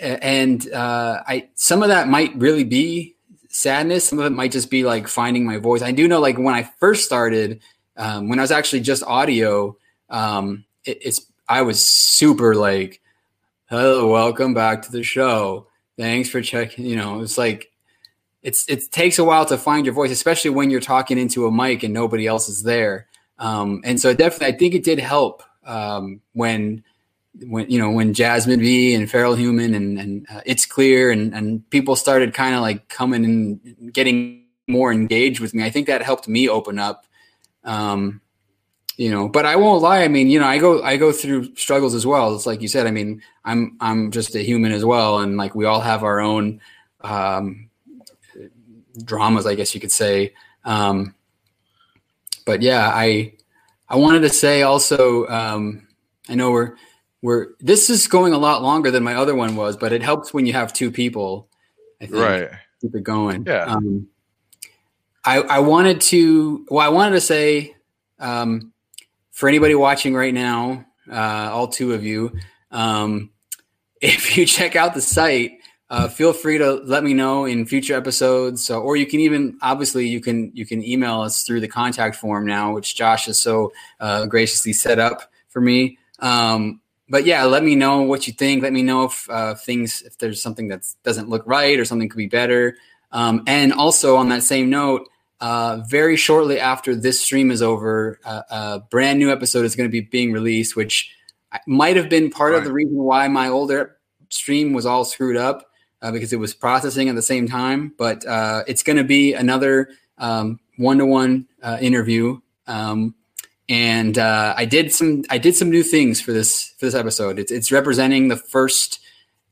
and uh, I some of that might really be sadness. Some of it might just be like finding my voice. I do know, like when I first started, um, when I was actually just audio, um, it, it's I was super like, "Hello, welcome back to the show. Thanks for checking." You know, it's like it's it takes a while to find your voice, especially when you're talking into a mic and nobody else is there. Um, and so definitely, I think it did help um, when when you know when Jasmine B and Feral Human and and uh, It's Clear and and people started kind of like coming and getting more engaged with me. I think that helped me open up. Um, you know, but I won't lie. I mean, you know, I go I go through struggles as well. It's like you said. I mean, I'm I'm just a human as well, and like we all have our own um, dramas, I guess you could say. Um, but yeah, I I wanted to say also. Um, I know we're we're this is going a lot longer than my other one was, but it helps when you have two people. I think, right. Keep it going. Yeah. Um, I I wanted to. Well, I wanted to say um, for anybody watching right now, uh, all two of you, um, if you check out the site, uh, feel free to let me know in future episodes. So, or you can even obviously you can you can email us through the contact form now, which Josh has so uh, graciously set up for me. Um, but yeah, let me know what you think. Let me know if uh, things, if there's something that doesn't look right or something could be better. Um, and also on that same note, uh, very shortly after this stream is over, uh, a brand new episode is going to be being released, which might have been part right. of the reason why my older stream was all screwed up uh, because it was processing at the same time. But uh, it's going to be another one to one interview. Um, and uh, I did some I did some new things for this for this episode. It's it's representing the first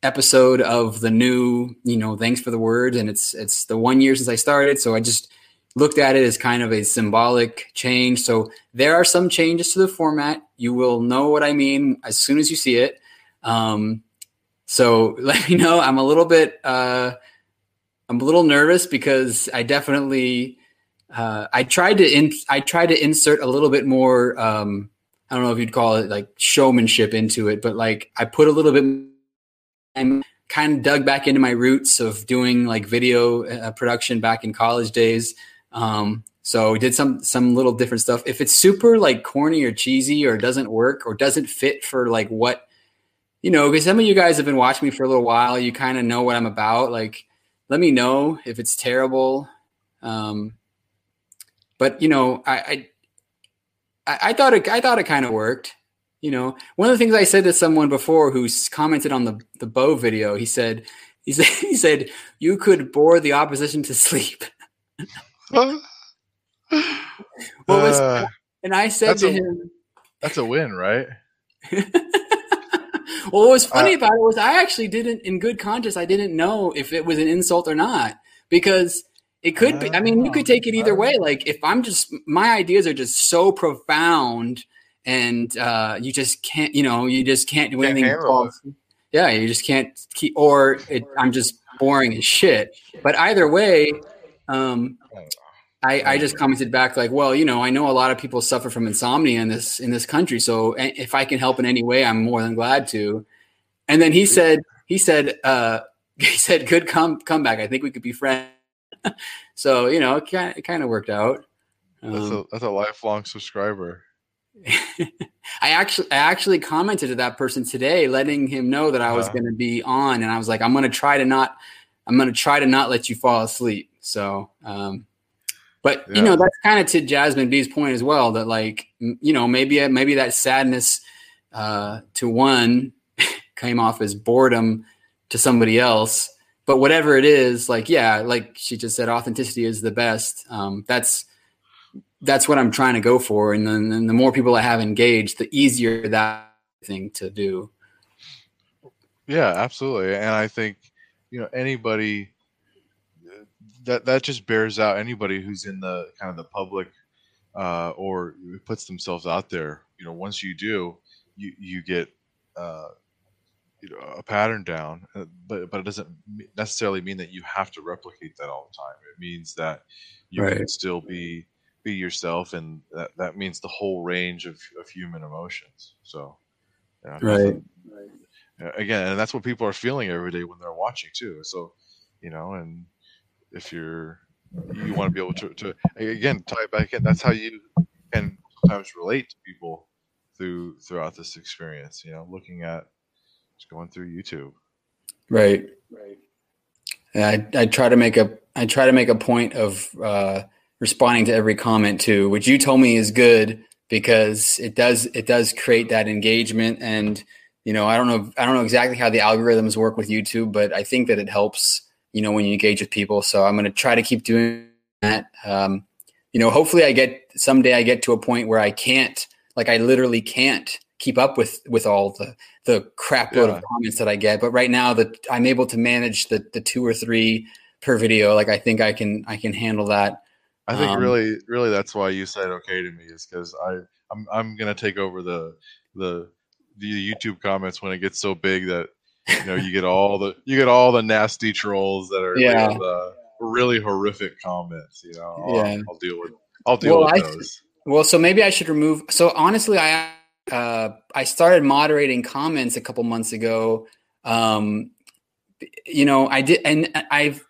episode of the new you know thanks for the word, and it's it's the one year since I started. So I just looked at it as kind of a symbolic change. So there are some changes to the format. You will know what I mean as soon as you see it. Um, so let me know. I'm a little bit uh, I'm a little nervous because I definitely uh, I tried to in, I tried to insert a little bit more. Um, I don't know if you'd call it like showmanship into it, but like I put a little bit. I'm kind of dug back into my roots of doing like video uh, production back in college days. Um, so we did some some little different stuff. If it's super like corny or cheesy or doesn't work or doesn't fit for like what you know, because some of you guys have been watching me for a little while, you kind of know what I'm about. Like, let me know if it's terrible. Um, but you know, I I, I thought it I thought it kind of worked. You know, one of the things I said to someone before who's commented on the the Beau video, he said he said he said you could bore the opposition to sleep. What was uh, and I said to a, him That's a win, right? well, what was funny uh, about it was I actually didn't, in good conscience, I didn't know if it was an insult or not because it could be. I mean, you could take it either way. Like if I'm just my ideas are just so profound, and uh, you just can't, you know, you just can't do anything. yeah, you just can't keep. Or it, I'm just boring as shit. But either way, um, I, I just commented back like, well, you know, I know a lot of people suffer from insomnia in this in this country. So if I can help in any way, I'm more than glad to. And then he said, he said, uh, he said, good come comeback. I think we could be friends so you know, it kind it kind of worked out. Um, that's, a, that's a lifelong subscriber. I actually I actually commented to that person today, letting him know that I was uh, going to be on, and I was like, I'm going to try to not, I'm going to try to not let you fall asleep. So, um, but yeah. you know, that's kind of to Jasmine B's point as well. That like, you know, maybe maybe that sadness uh, to one came off as boredom to somebody else, but whatever it is, like yeah, like she just said, authenticity is the best. Um, that's that's what I'm trying to go for, and then and the more people I have engaged, the easier that thing to do. Yeah, absolutely. And I think, you know, anybody that that just bears out anybody who's in the kind of the public uh, or puts themselves out there. You know, once you do, you you get uh, you know a pattern down, uh, but but it doesn't necessarily mean that you have to replicate that all the time. It means that you right. can still be be yourself, and that that means the whole range of, of human emotions. So, yeah, right. Again, and that's what people are feeling every day when they're watching too. So, you know, and if you're you want to be able to, to again tie it back in that's how you can sometimes relate to people through throughout this experience you know looking at just going through youtube. Right. Right. I, I try to make a i try to make a point of uh, responding to every comment too which you told me is good because it does it does create that engagement and you know i don't know i don't know exactly how the algorithms work with youtube but i think that it helps you know, when you engage with people. So I'm going to try to keep doing that. Um, you know, hopefully I get someday I get to a point where I can't, like I literally can't keep up with, with all the, the crap load yeah. of comments that I get. But right now that I'm able to manage the, the two or three per video, like I think I can, I can handle that. I think um, really, really that's why you said okay to me is because I, I'm, I'm going to take over the, the, the YouTube comments when it gets so big that you know, you get all the you get all the nasty trolls that are yeah. the really horrific comments. You know, I'll, yeah. I'll deal with I'll deal well, with I, those. Well, so maybe I should remove. So honestly, I uh, I started moderating comments a couple months ago. Um, you know, I did, and I've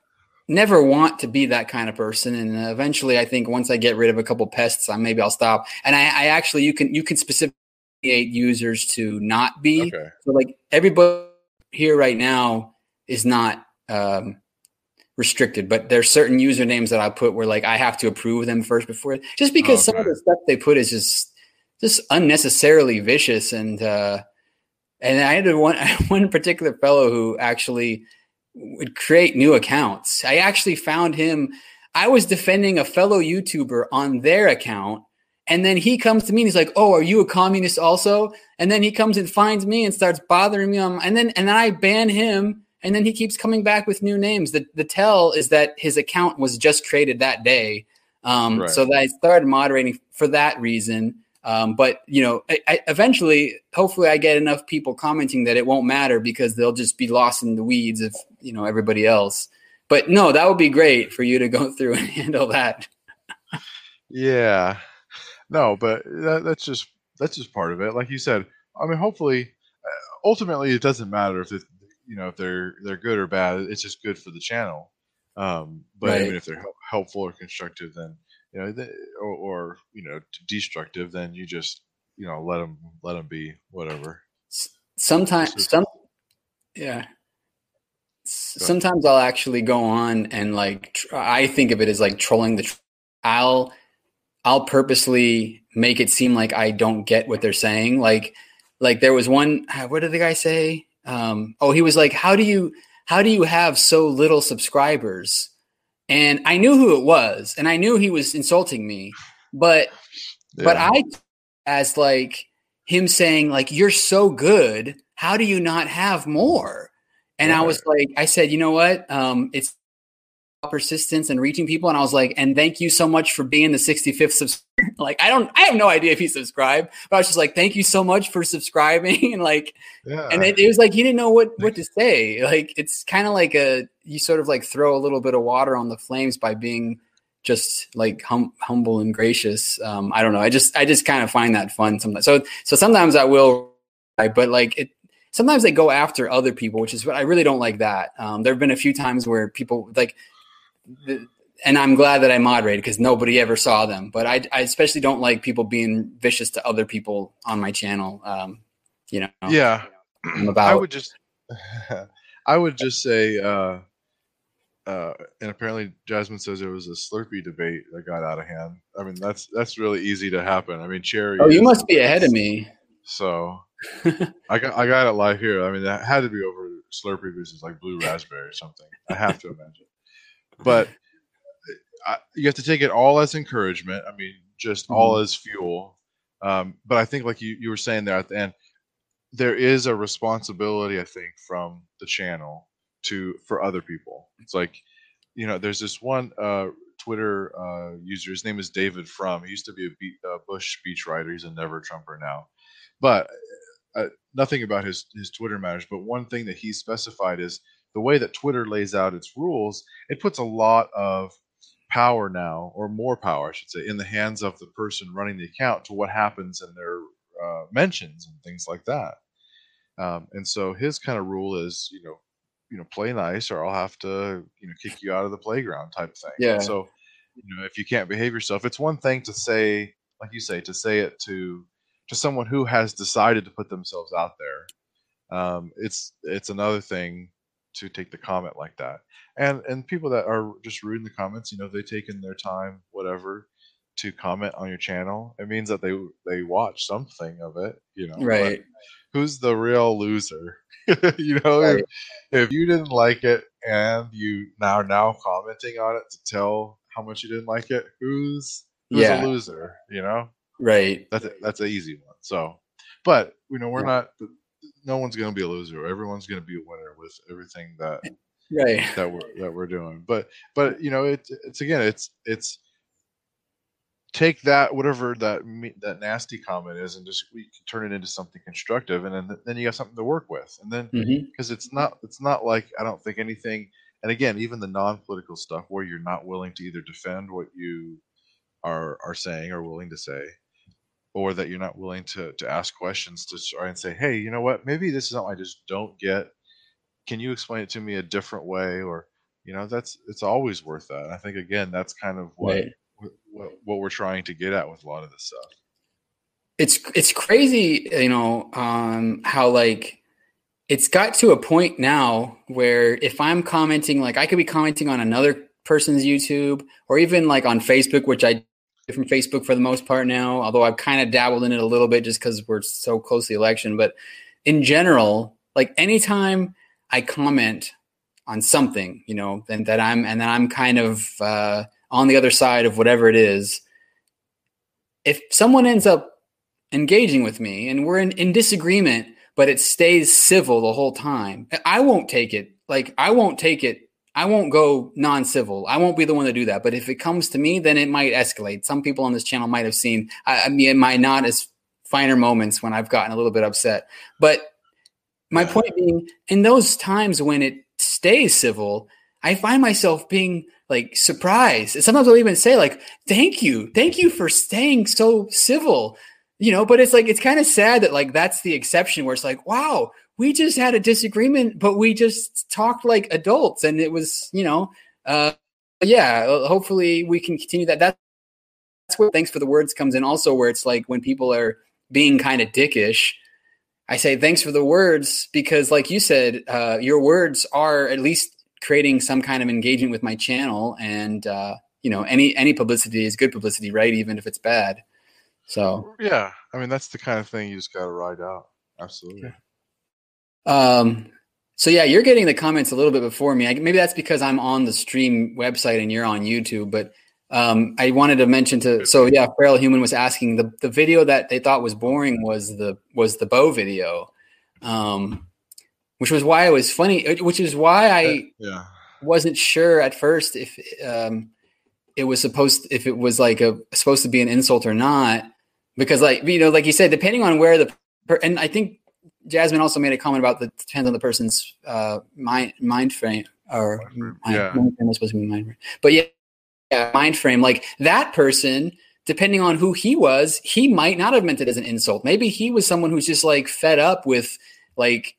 never want to be that kind of person. And eventually, I think once I get rid of a couple pests, I maybe I'll stop. And I, I actually, you can you can specifically users to not be. Okay. So like everybody here right now is not um, restricted, but there's certain usernames that I put where like I have to approve them first before just because okay. some of the stuff they put is just just unnecessarily vicious and uh and I had one one particular fellow who actually would create new accounts. I actually found him I was defending a fellow YouTuber on their account and then he comes to me and he's like, "Oh, are you a communist also?" And then he comes and finds me and starts bothering me on and then and then I ban him and then he keeps coming back with new names. The the tell is that his account was just created that day. Um, right. so that I started moderating for that reason. Um, but you know, I, I, eventually, hopefully, I get enough people commenting that it won't matter because they'll just be lost in the weeds of you know everybody else. But no, that would be great for you to go through and handle that. yeah, no, but that, that's just that's just part of it. Like you said, I mean, hopefully, uh, ultimately, it doesn't matter if it, you know if they're they're good or bad. It's just good for the channel. Um, but right. even if they're helpful or constructive, then you know, they, or, or you know, destructive, then you just you know let them let them be whatever. Sometimes, some yeah. Sometimes I'll actually go on and like tr- I think of it as like trolling the. Tr- I'll I'll purposely make it seem like I don't get what they're saying. Like, like there was one. Uh, what did the guy say? Um, oh, he was like, "How do you how do you have so little subscribers?" And I knew who it was, and I knew he was insulting me, but yeah. but I as like him saying like you're so good how do you not have more and yeah. i was like i said you know what um, it's persistence and reaching people. And I was like, and thank you so much for being the 65th subscriber. like, I don't, I have no idea if he subscribed, but I was just like, thank you so much for subscribing. and like, yeah. and it, it, was like, he didn't know what, what to say. Like, it's kind of like a, you sort of like throw a little bit of water on the flames by being just like hum, humble and gracious. Um, I don't know. I just, I just kind of find that fun sometimes. So, so sometimes I will, but like it, sometimes they go after other people, which is what I really don't like that. Um, there have been a few times where people like and I'm glad that I moderated because nobody ever saw them. But I, I, especially don't like people being vicious to other people on my channel. Um, you know. Yeah. I'm about. I would just. I would just say, uh, uh, and apparently Jasmine says there was a Slurpee debate that got out of hand. I mean, that's that's really easy to happen. I mean, Cherry. Oh, you must be ahead of me. So, I got I got it live here. I mean, that had to be over Slurpee versus like Blue Raspberry or something. I have to imagine but I, you have to take it all as encouragement. I mean, just mm-hmm. all as fuel. Um, but I think, like you, you were saying there at the end, there is a responsibility, I think, from the channel to for other people. It's like, you know, there's this one uh, Twitter uh, user. His name is David Frum. He used to be a uh, Bush speechwriter. He's a never Trumper now, but uh, nothing about his his Twitter matters. But one thing that he specified is the way that Twitter lays out its rules. It puts a lot of power now, or more power, I should say, in the hands of the person running the account to what happens in their uh, mentions and things like that. Um, and so his kind of rule is, you know, you know, play nice, or I'll have to, you know, kick you out of the playground type thing. Yeah. And so, you know, if you can't behave yourself, it's one thing to say, like you say, to say it to to someone who has decided to put themselves out there. Um, it's it's another thing to take the comment like that. And and people that are just reading the comments, you know, they've taken their time, whatever, to comment on your channel. It means that they they watch something of it, you know. Right. Who's the real loser? you know, Right. if, if you didn't like it and you now now commenting on it to tell how much you didn't like it, who's who's Yeah. a loser? You know, Right. that's a, that's an easy one. So, but you know, we're Yeah. not. No one's going to be a loser. Everyone's going to be a winner with everything that Right. that we're that we're doing. But but you know, it, it's again, it's it's take that whatever that that nasty comment is, and just we can turn it into something constructive, and then then you have something to work with, and then mm-hmm. because it's not it's not like I don't think anything. And again, even the non-political stuff where you're not willing to either defend what you are are saying or willing to say, or that you're not willing to to ask questions to try and say, hey, you know what? Maybe this is something I just don't get. Can you explain it to me a different way? Or you know, that's it's always worth that. And I think again, that's kind of what, Right. what what we're trying to get at with a lot of this stuff. it's it's crazy you know um how like it's got to a point now where if i'm commenting like i could be commenting on another person's youtube or even like on facebook which i from facebook for the most part now although i've kind of dabbled in it a little bit just because we're so close to the election. But in general like anytime i comment on something you know and that i'm and that i'm kind of uh on the other side of whatever it is if someone ends up engaging with me and we're in, in disagreement but it stays civil the whole time i won't take it like i won't take it i won't go non-civil. I won't be the one to do that. But if it comes to me then it might escalate. Some people on this channel might have seen i, I mean my not as finer moments when i've gotten a little bit upset. But my point being in those times when it stays civil i find myself being like surprised. And sometimes i'll even say like thank you. Thank you for staying so civil. You know but it's like it's kind of sad that like that's the exception where it's like wow we just had a disagreement but we just talked like adults and it was you know uh yeah hopefully we can continue that that's where thanks for the words comes in also where it's like when people are being kind of dickish i say thanks for the words because like you said uh your words are at least creating some kind of engagement with my channel and uh you know any any publicity is good publicity right even if it's bad so Yeah, I mean that's the kind of thing you just got to ride out. Absolutely. Um, so yeah, you're getting the comments a little bit before me. I, maybe that's because I'm on the stream website and you're on YouTube. But um, I wanted to mention to so yeah, Feral Human was asking the the video that they thought was boring was the was the Beau video, um, which was why it was funny. Which is why I yeah. wasn't sure at first if um, it was supposed if it was like a supposed to be an insult or not because like you know like you said depending on where the and I think Jasmine also made a comment about the depends on the person's uh, mind mind frame or mind, Yeah. mind frame is supposed to be mind frame but yeah, yeah mind frame like that person depending on who he was he might not have meant it as an insult maybe he was someone who's just like fed up with like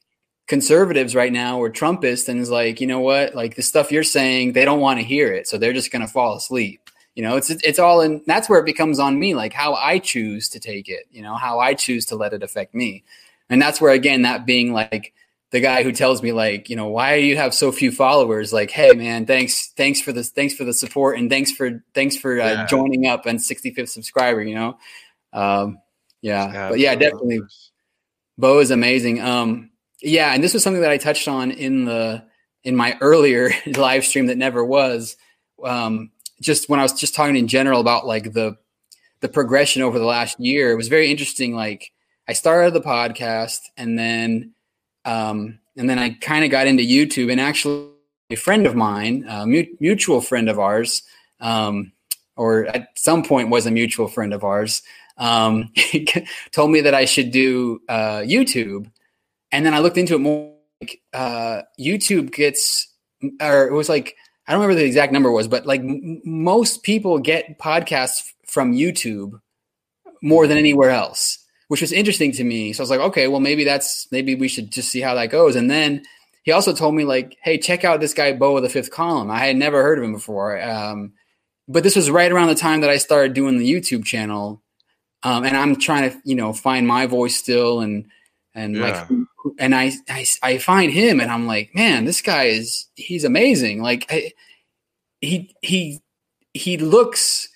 conservatives right now or Trumpists and is like, you know what, like the stuff you're saying, they don't want to hear it, so they're just going to fall asleep. You know, it's it's all in. That's where it becomes on me, like how I choose to take it. You know, how I choose to let it affect me, and that's where again that being like the guy who tells me like, you know, why do you have so few followers? Like, hey man, thanks thanks for this, thanks for the support, and thanks for thanks for uh, Yeah. joining up and 65th subscriber. You know, um, yeah, Yeah, but yeah, definitely. numbers. Beau is amazing. Um, yeah, and this was something that I touched on in the in my earlier live stream that never was. Um, just when I was just talking in general about like the the progression over the last year, it was very interesting. Like I started the podcast, and then um, and then I kind of got into YouTube. And actually, a friend of mine, a mutual friend of ours, um, or at some point was a mutual friend of ours, um, told me that I should do uh, YouTube. And then I looked into it more. Like, uh, YouTube gets, or it was like I don't remember the exact number was, but like m- most people get podcasts from YouTube more than anywhere else, which was interesting to me. So I was like, okay, well maybe that's maybe we should just see how that goes. And then he also told me like, hey, check out this guy Beau of the Fifth Column. I had never heard of him before. Um, but this was right around the time that I started doing the YouTube channel, um, and I'm trying to you know find my voice still and and yeah. like and I, I, I find him and I'm like, man, this guy is he's amazing. Like I, he he he looks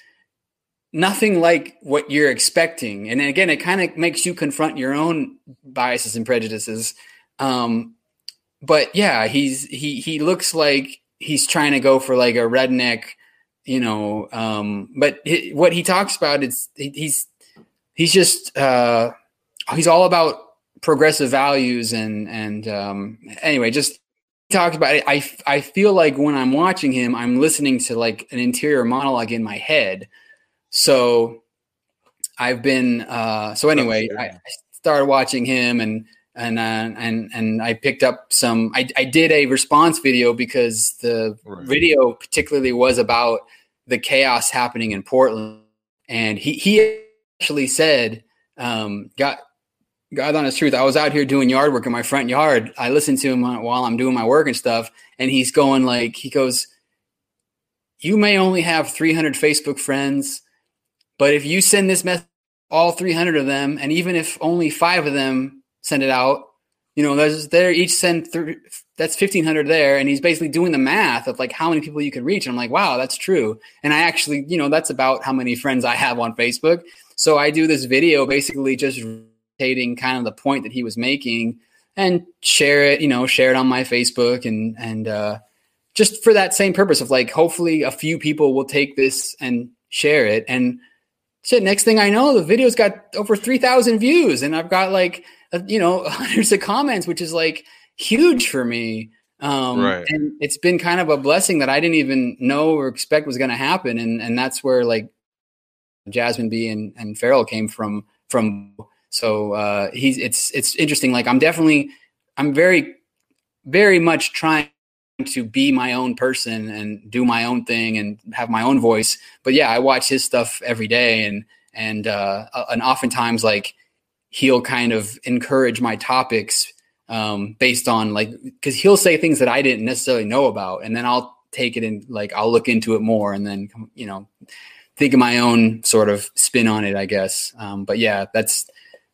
nothing like what you're expecting. And again, it kind of makes you confront your own biases and prejudices. Um, but yeah, he's he he looks like he's trying to go for like a redneck, you know. Um, but he, what he talks about is he, he's he's just uh, he's all about progressive values and and um, anyway, just talked about it. I I feel like when I'm watching him, I'm listening to like an interior monologue in my head. So I've been uh, so anyway. I started watching him and and uh, and and I picked up some. I, I did a response video because the right. video particularly was about the chaos happening in Portland, and he he actually said um, got God honest truth, I was out here doing yard work in my front yard. I listened to him while I'm doing my work and stuff, and he's going like, he goes, "You may only have 300 Facebook friends, but if you send this message, all 300 of them, and even if only five of them send it out, you know, there's there each send th- that's 1500 there, and he's basically doing the math of like how many people you can reach. And I'm like, wow, that's true. And I actually, you know, that's about how many friends I have on Facebook. So I do this video basically just rotating kind of the point that he was making and share it, you know, share it on my Facebook and and uh, just for that same purpose of like hopefully a few people will take this and share it and shit. Next thing I know, the video's got over three thousand views and I've got like you know hundreds of comments, which is like huge for me. Um, right. And it's been kind of a blessing that I didn't even know or expect was going to happen, and and that's where like Jasmine B and and Feral came from from so uh, he's it's it's interesting. Like I'm definitely I'm very very much trying to be my own person and do my own thing and have my own voice. But yeah, I watch his stuff every day and and uh, and oftentimes like he'll kind of encourage my topics um, based on like because he'll say things that I didn't necessarily know about, and then I'll take it and like I'll look into it more, and then you know think of my own sort of spin on it, I guess. Um, but yeah, that's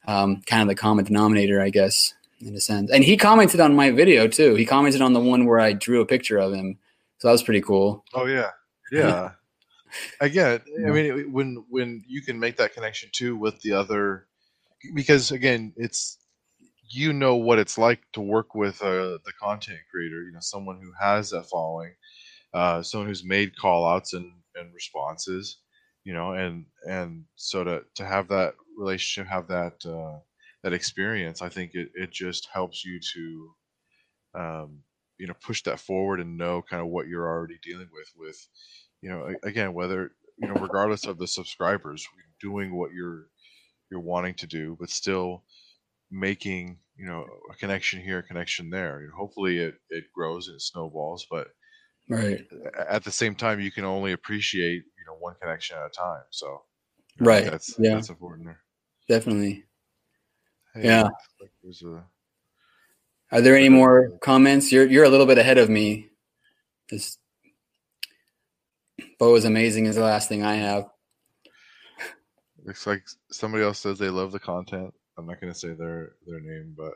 um, kind of the common denominator, I guess, in a sense. And he commented on my video too. He commented on the one where I drew a picture of him, so that was pretty cool. Oh yeah, yeah. again. I mean, when when you can make that connection too with the other, because again, it's you know what it's like to work with uh, the content creator. You know, someone who has that following, uh, someone who's made call outs and, and responses. You know, and and so to to have that relationship, have that uh, that experience, I think it, it just helps you to um, you know push that forward and know kind of what you're already dealing with with you know again whether you know regardless of the subscribers doing what you're you're wanting to do but still making you know a connection here a connection there. You know, hopefully it it grows and it snowballs but right. at the same time you can only appreciate you know one connection at a time. So right. that's yeah. that's important there. Definitely. Hey, yeah. Like a... Are there any more comments? You're you're a little bit ahead of me. This Beau is amazing is the last thing I have. Looks like somebody else says they love the content. I'm not going to say their their name, but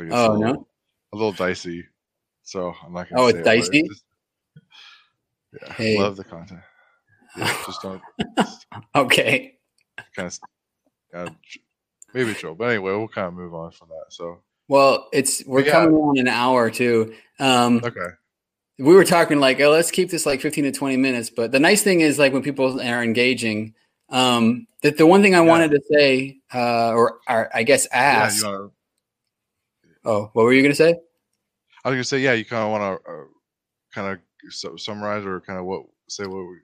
oh a little, no, a little dicey. So I'm not going to. Oh, it's dicey. It, just, yeah, hey. love the content. Yeah, just don't. okay. Kind of uh, maybe chill. But anyway, we'll kind of move on from that. So, well, it's we're yeah. coming on an hour too. Um, okay. We were talking like, oh, let's keep this like 15 to 20 minutes. But the nice thing is like when people are engaging, Um, the, the one thing I yeah. wanted to say, uh, or, or, I guess ask. Yeah, wanna... Oh, what were you going to say? I was going to say, yeah, you kind of want to uh, kind of summarize or kind of what say what we.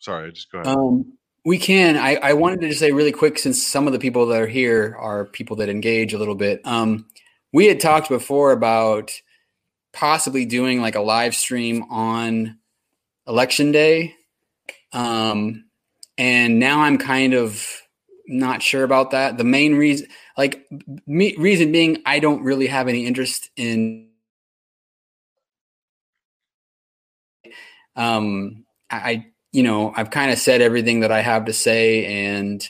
Sorry, just go ahead. Um, we can. I, I wanted to just say really quick, since some of the people that are here are people that engage a little bit. Um, we had talked before about possibly doing like a live stream on election day. Um, and now I'm kind of not sure about that. The main reason, like, me, reason being, I don't really have any interest in. Um, I, you know, I've kind of said everything that I have to say, and,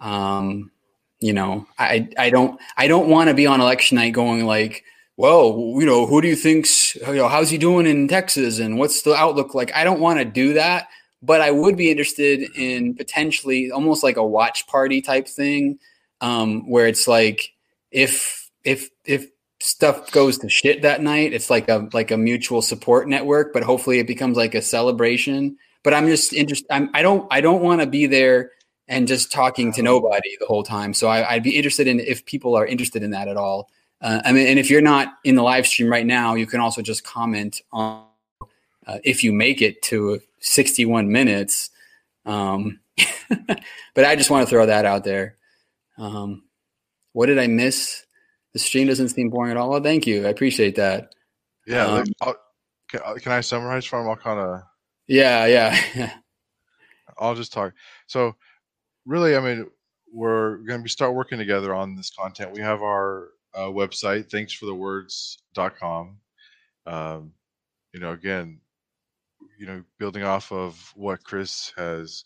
um, you know, I, I don't, I don't want to be on election night going like, well, you know, who do you think's, you know, how's he doing in Texas and what's the outlook like? I don't want to do that, but I would be interested in potentially almost like a watch party type thing, um, where it's like if if if stuff goes to shit that night, it's like a like a mutual support network, but hopefully it becomes like a celebration. But I'm just interested. I'm, I don't I don't want to be there and just talking to nobody the whole time. So I, would be interested in if people are interested in that at all. Uh, I mean, and if you're not in the live stream right now, you can also just comment on uh, if you make it to 61 minutes. Um, but I just want to throw that out there. Um, what did I miss? The stream doesn't seem boring at all. Well, thank you. I appreciate that. Yeah. Um, can, uh, can, I summarize for him? I'll kind of. Yeah, yeah. I'll just talk. So, really, I mean, we're going to start working together on this content. We have our uh, website, thanksforthewords.com. Um, you know, again, you know, building off of what Chris has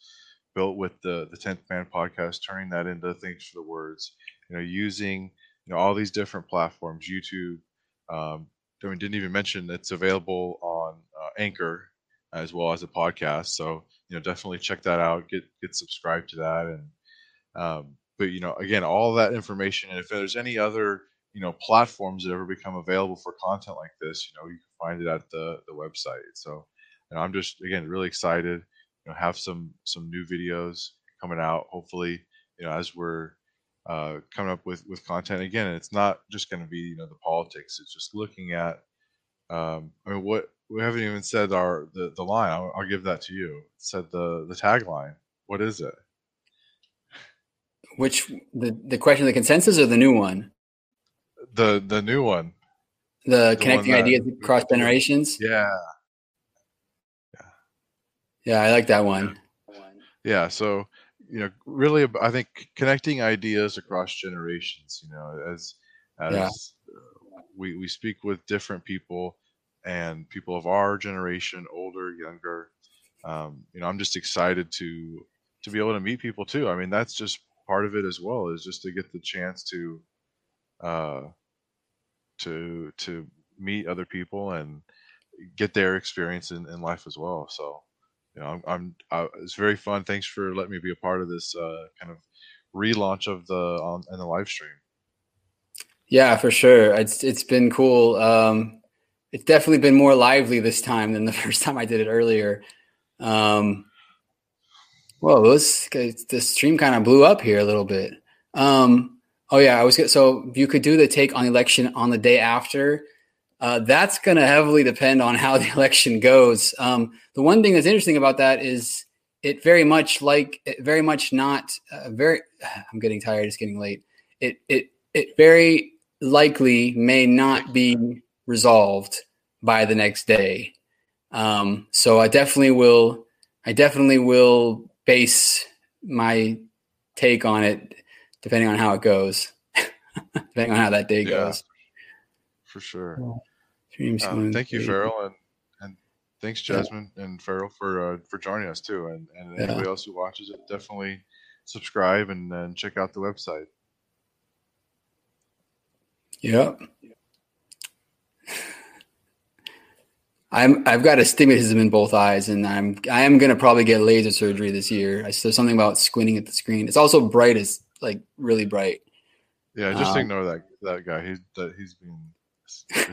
built with the the Tenth Man podcast, turning that into Thanks for the Words. You know, using you know all these different platforms, YouTube. Um, I mean, didn't even mention it's available on uh, Anchor as well as a podcast. So you know, definitely check that out. Get get subscribed to that, and um, but you know, again, all that information. And if there's any other you know platforms that ever become available for content like this, you know, you can find it at the the website. So, you know, I'm just again really excited. You know, have some some new videos coming out. Hopefully, you know, as we're uh, coming up with with content again, it's not just going to be you know the politics. It's just looking at. Um, I mean, what we haven't even said our the the line. I'll, I'll give that to you. It said the the tagline. What is it? Which the the question of the consensus or the new one? the the new one. The, the connecting that, ideas across generations. Yeah. Yeah. Yeah, I like that one. Yeah. So you know, really, I think connecting ideas across generations. You know, as as yeah. Uh, we we speak with different people and people of our generation, older, younger. Um, you know, I'm just excited to to be able to meet people too. I mean, that's just part of it as well. Is just to get the chance to uh, to to meet other people and get their experience in, in life as well. So, you know, I'm, I'm I, it's very fun. Thanks for letting me be a part of this uh, kind of relaunch of the on in the live stream. Yeah, for sure. It's it's been cool. Um, it's definitely been more lively this time than the first time I did it earlier. Um, well, this the stream kind of blew up here a little bit. Um, Oh yeah, I was good. So you could do the take on election on the day after. Uh, that's going to heavily depend on how the election goes. Um, the one thing that's interesting about that is it very much like it very much not uh, very. I'm getting tired. It's getting late. It it it very likely may not be resolved by the next day. Um, so I definitely will. I definitely will base my take on it depending on how it goes, depending on how that day yeah, goes. For sure. Um, thank you, Feral, and and thanks, Jasmine yeah. and Feral, for uh, for joining us too, and and anybody yeah. else who watches it, definitely subscribe and, and check out the website. Yep. I'm I've got astigmatism in both eyes, and I'm I am gonna probably get laser surgery this year. I, there's something about squinting at the screen. It's also bright as like really bright. Yeah, just um, ignore that that guy. He's that he's been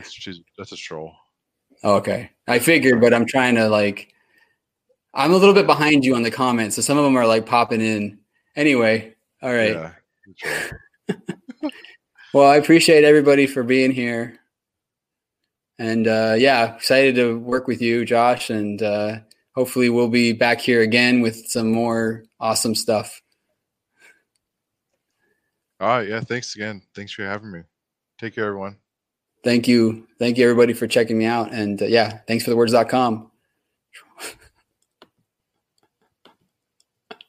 she's that's a troll. Okay, I figured, but I'm trying to like. I'm a little bit behind you on the comments, so some of them are like popping in. Anyway, all right. Yeah, well, I appreciate everybody for being here, and uh, yeah, excited to work with you, Josh, and uh, hopefully we'll be back here again with some more awesome stuff. All right. Yeah. Thanks again. Thanks for having me. Take care, everyone. Thank you. Thank you, everybody, for checking me out. And uh, yeah, thanks for the words.com.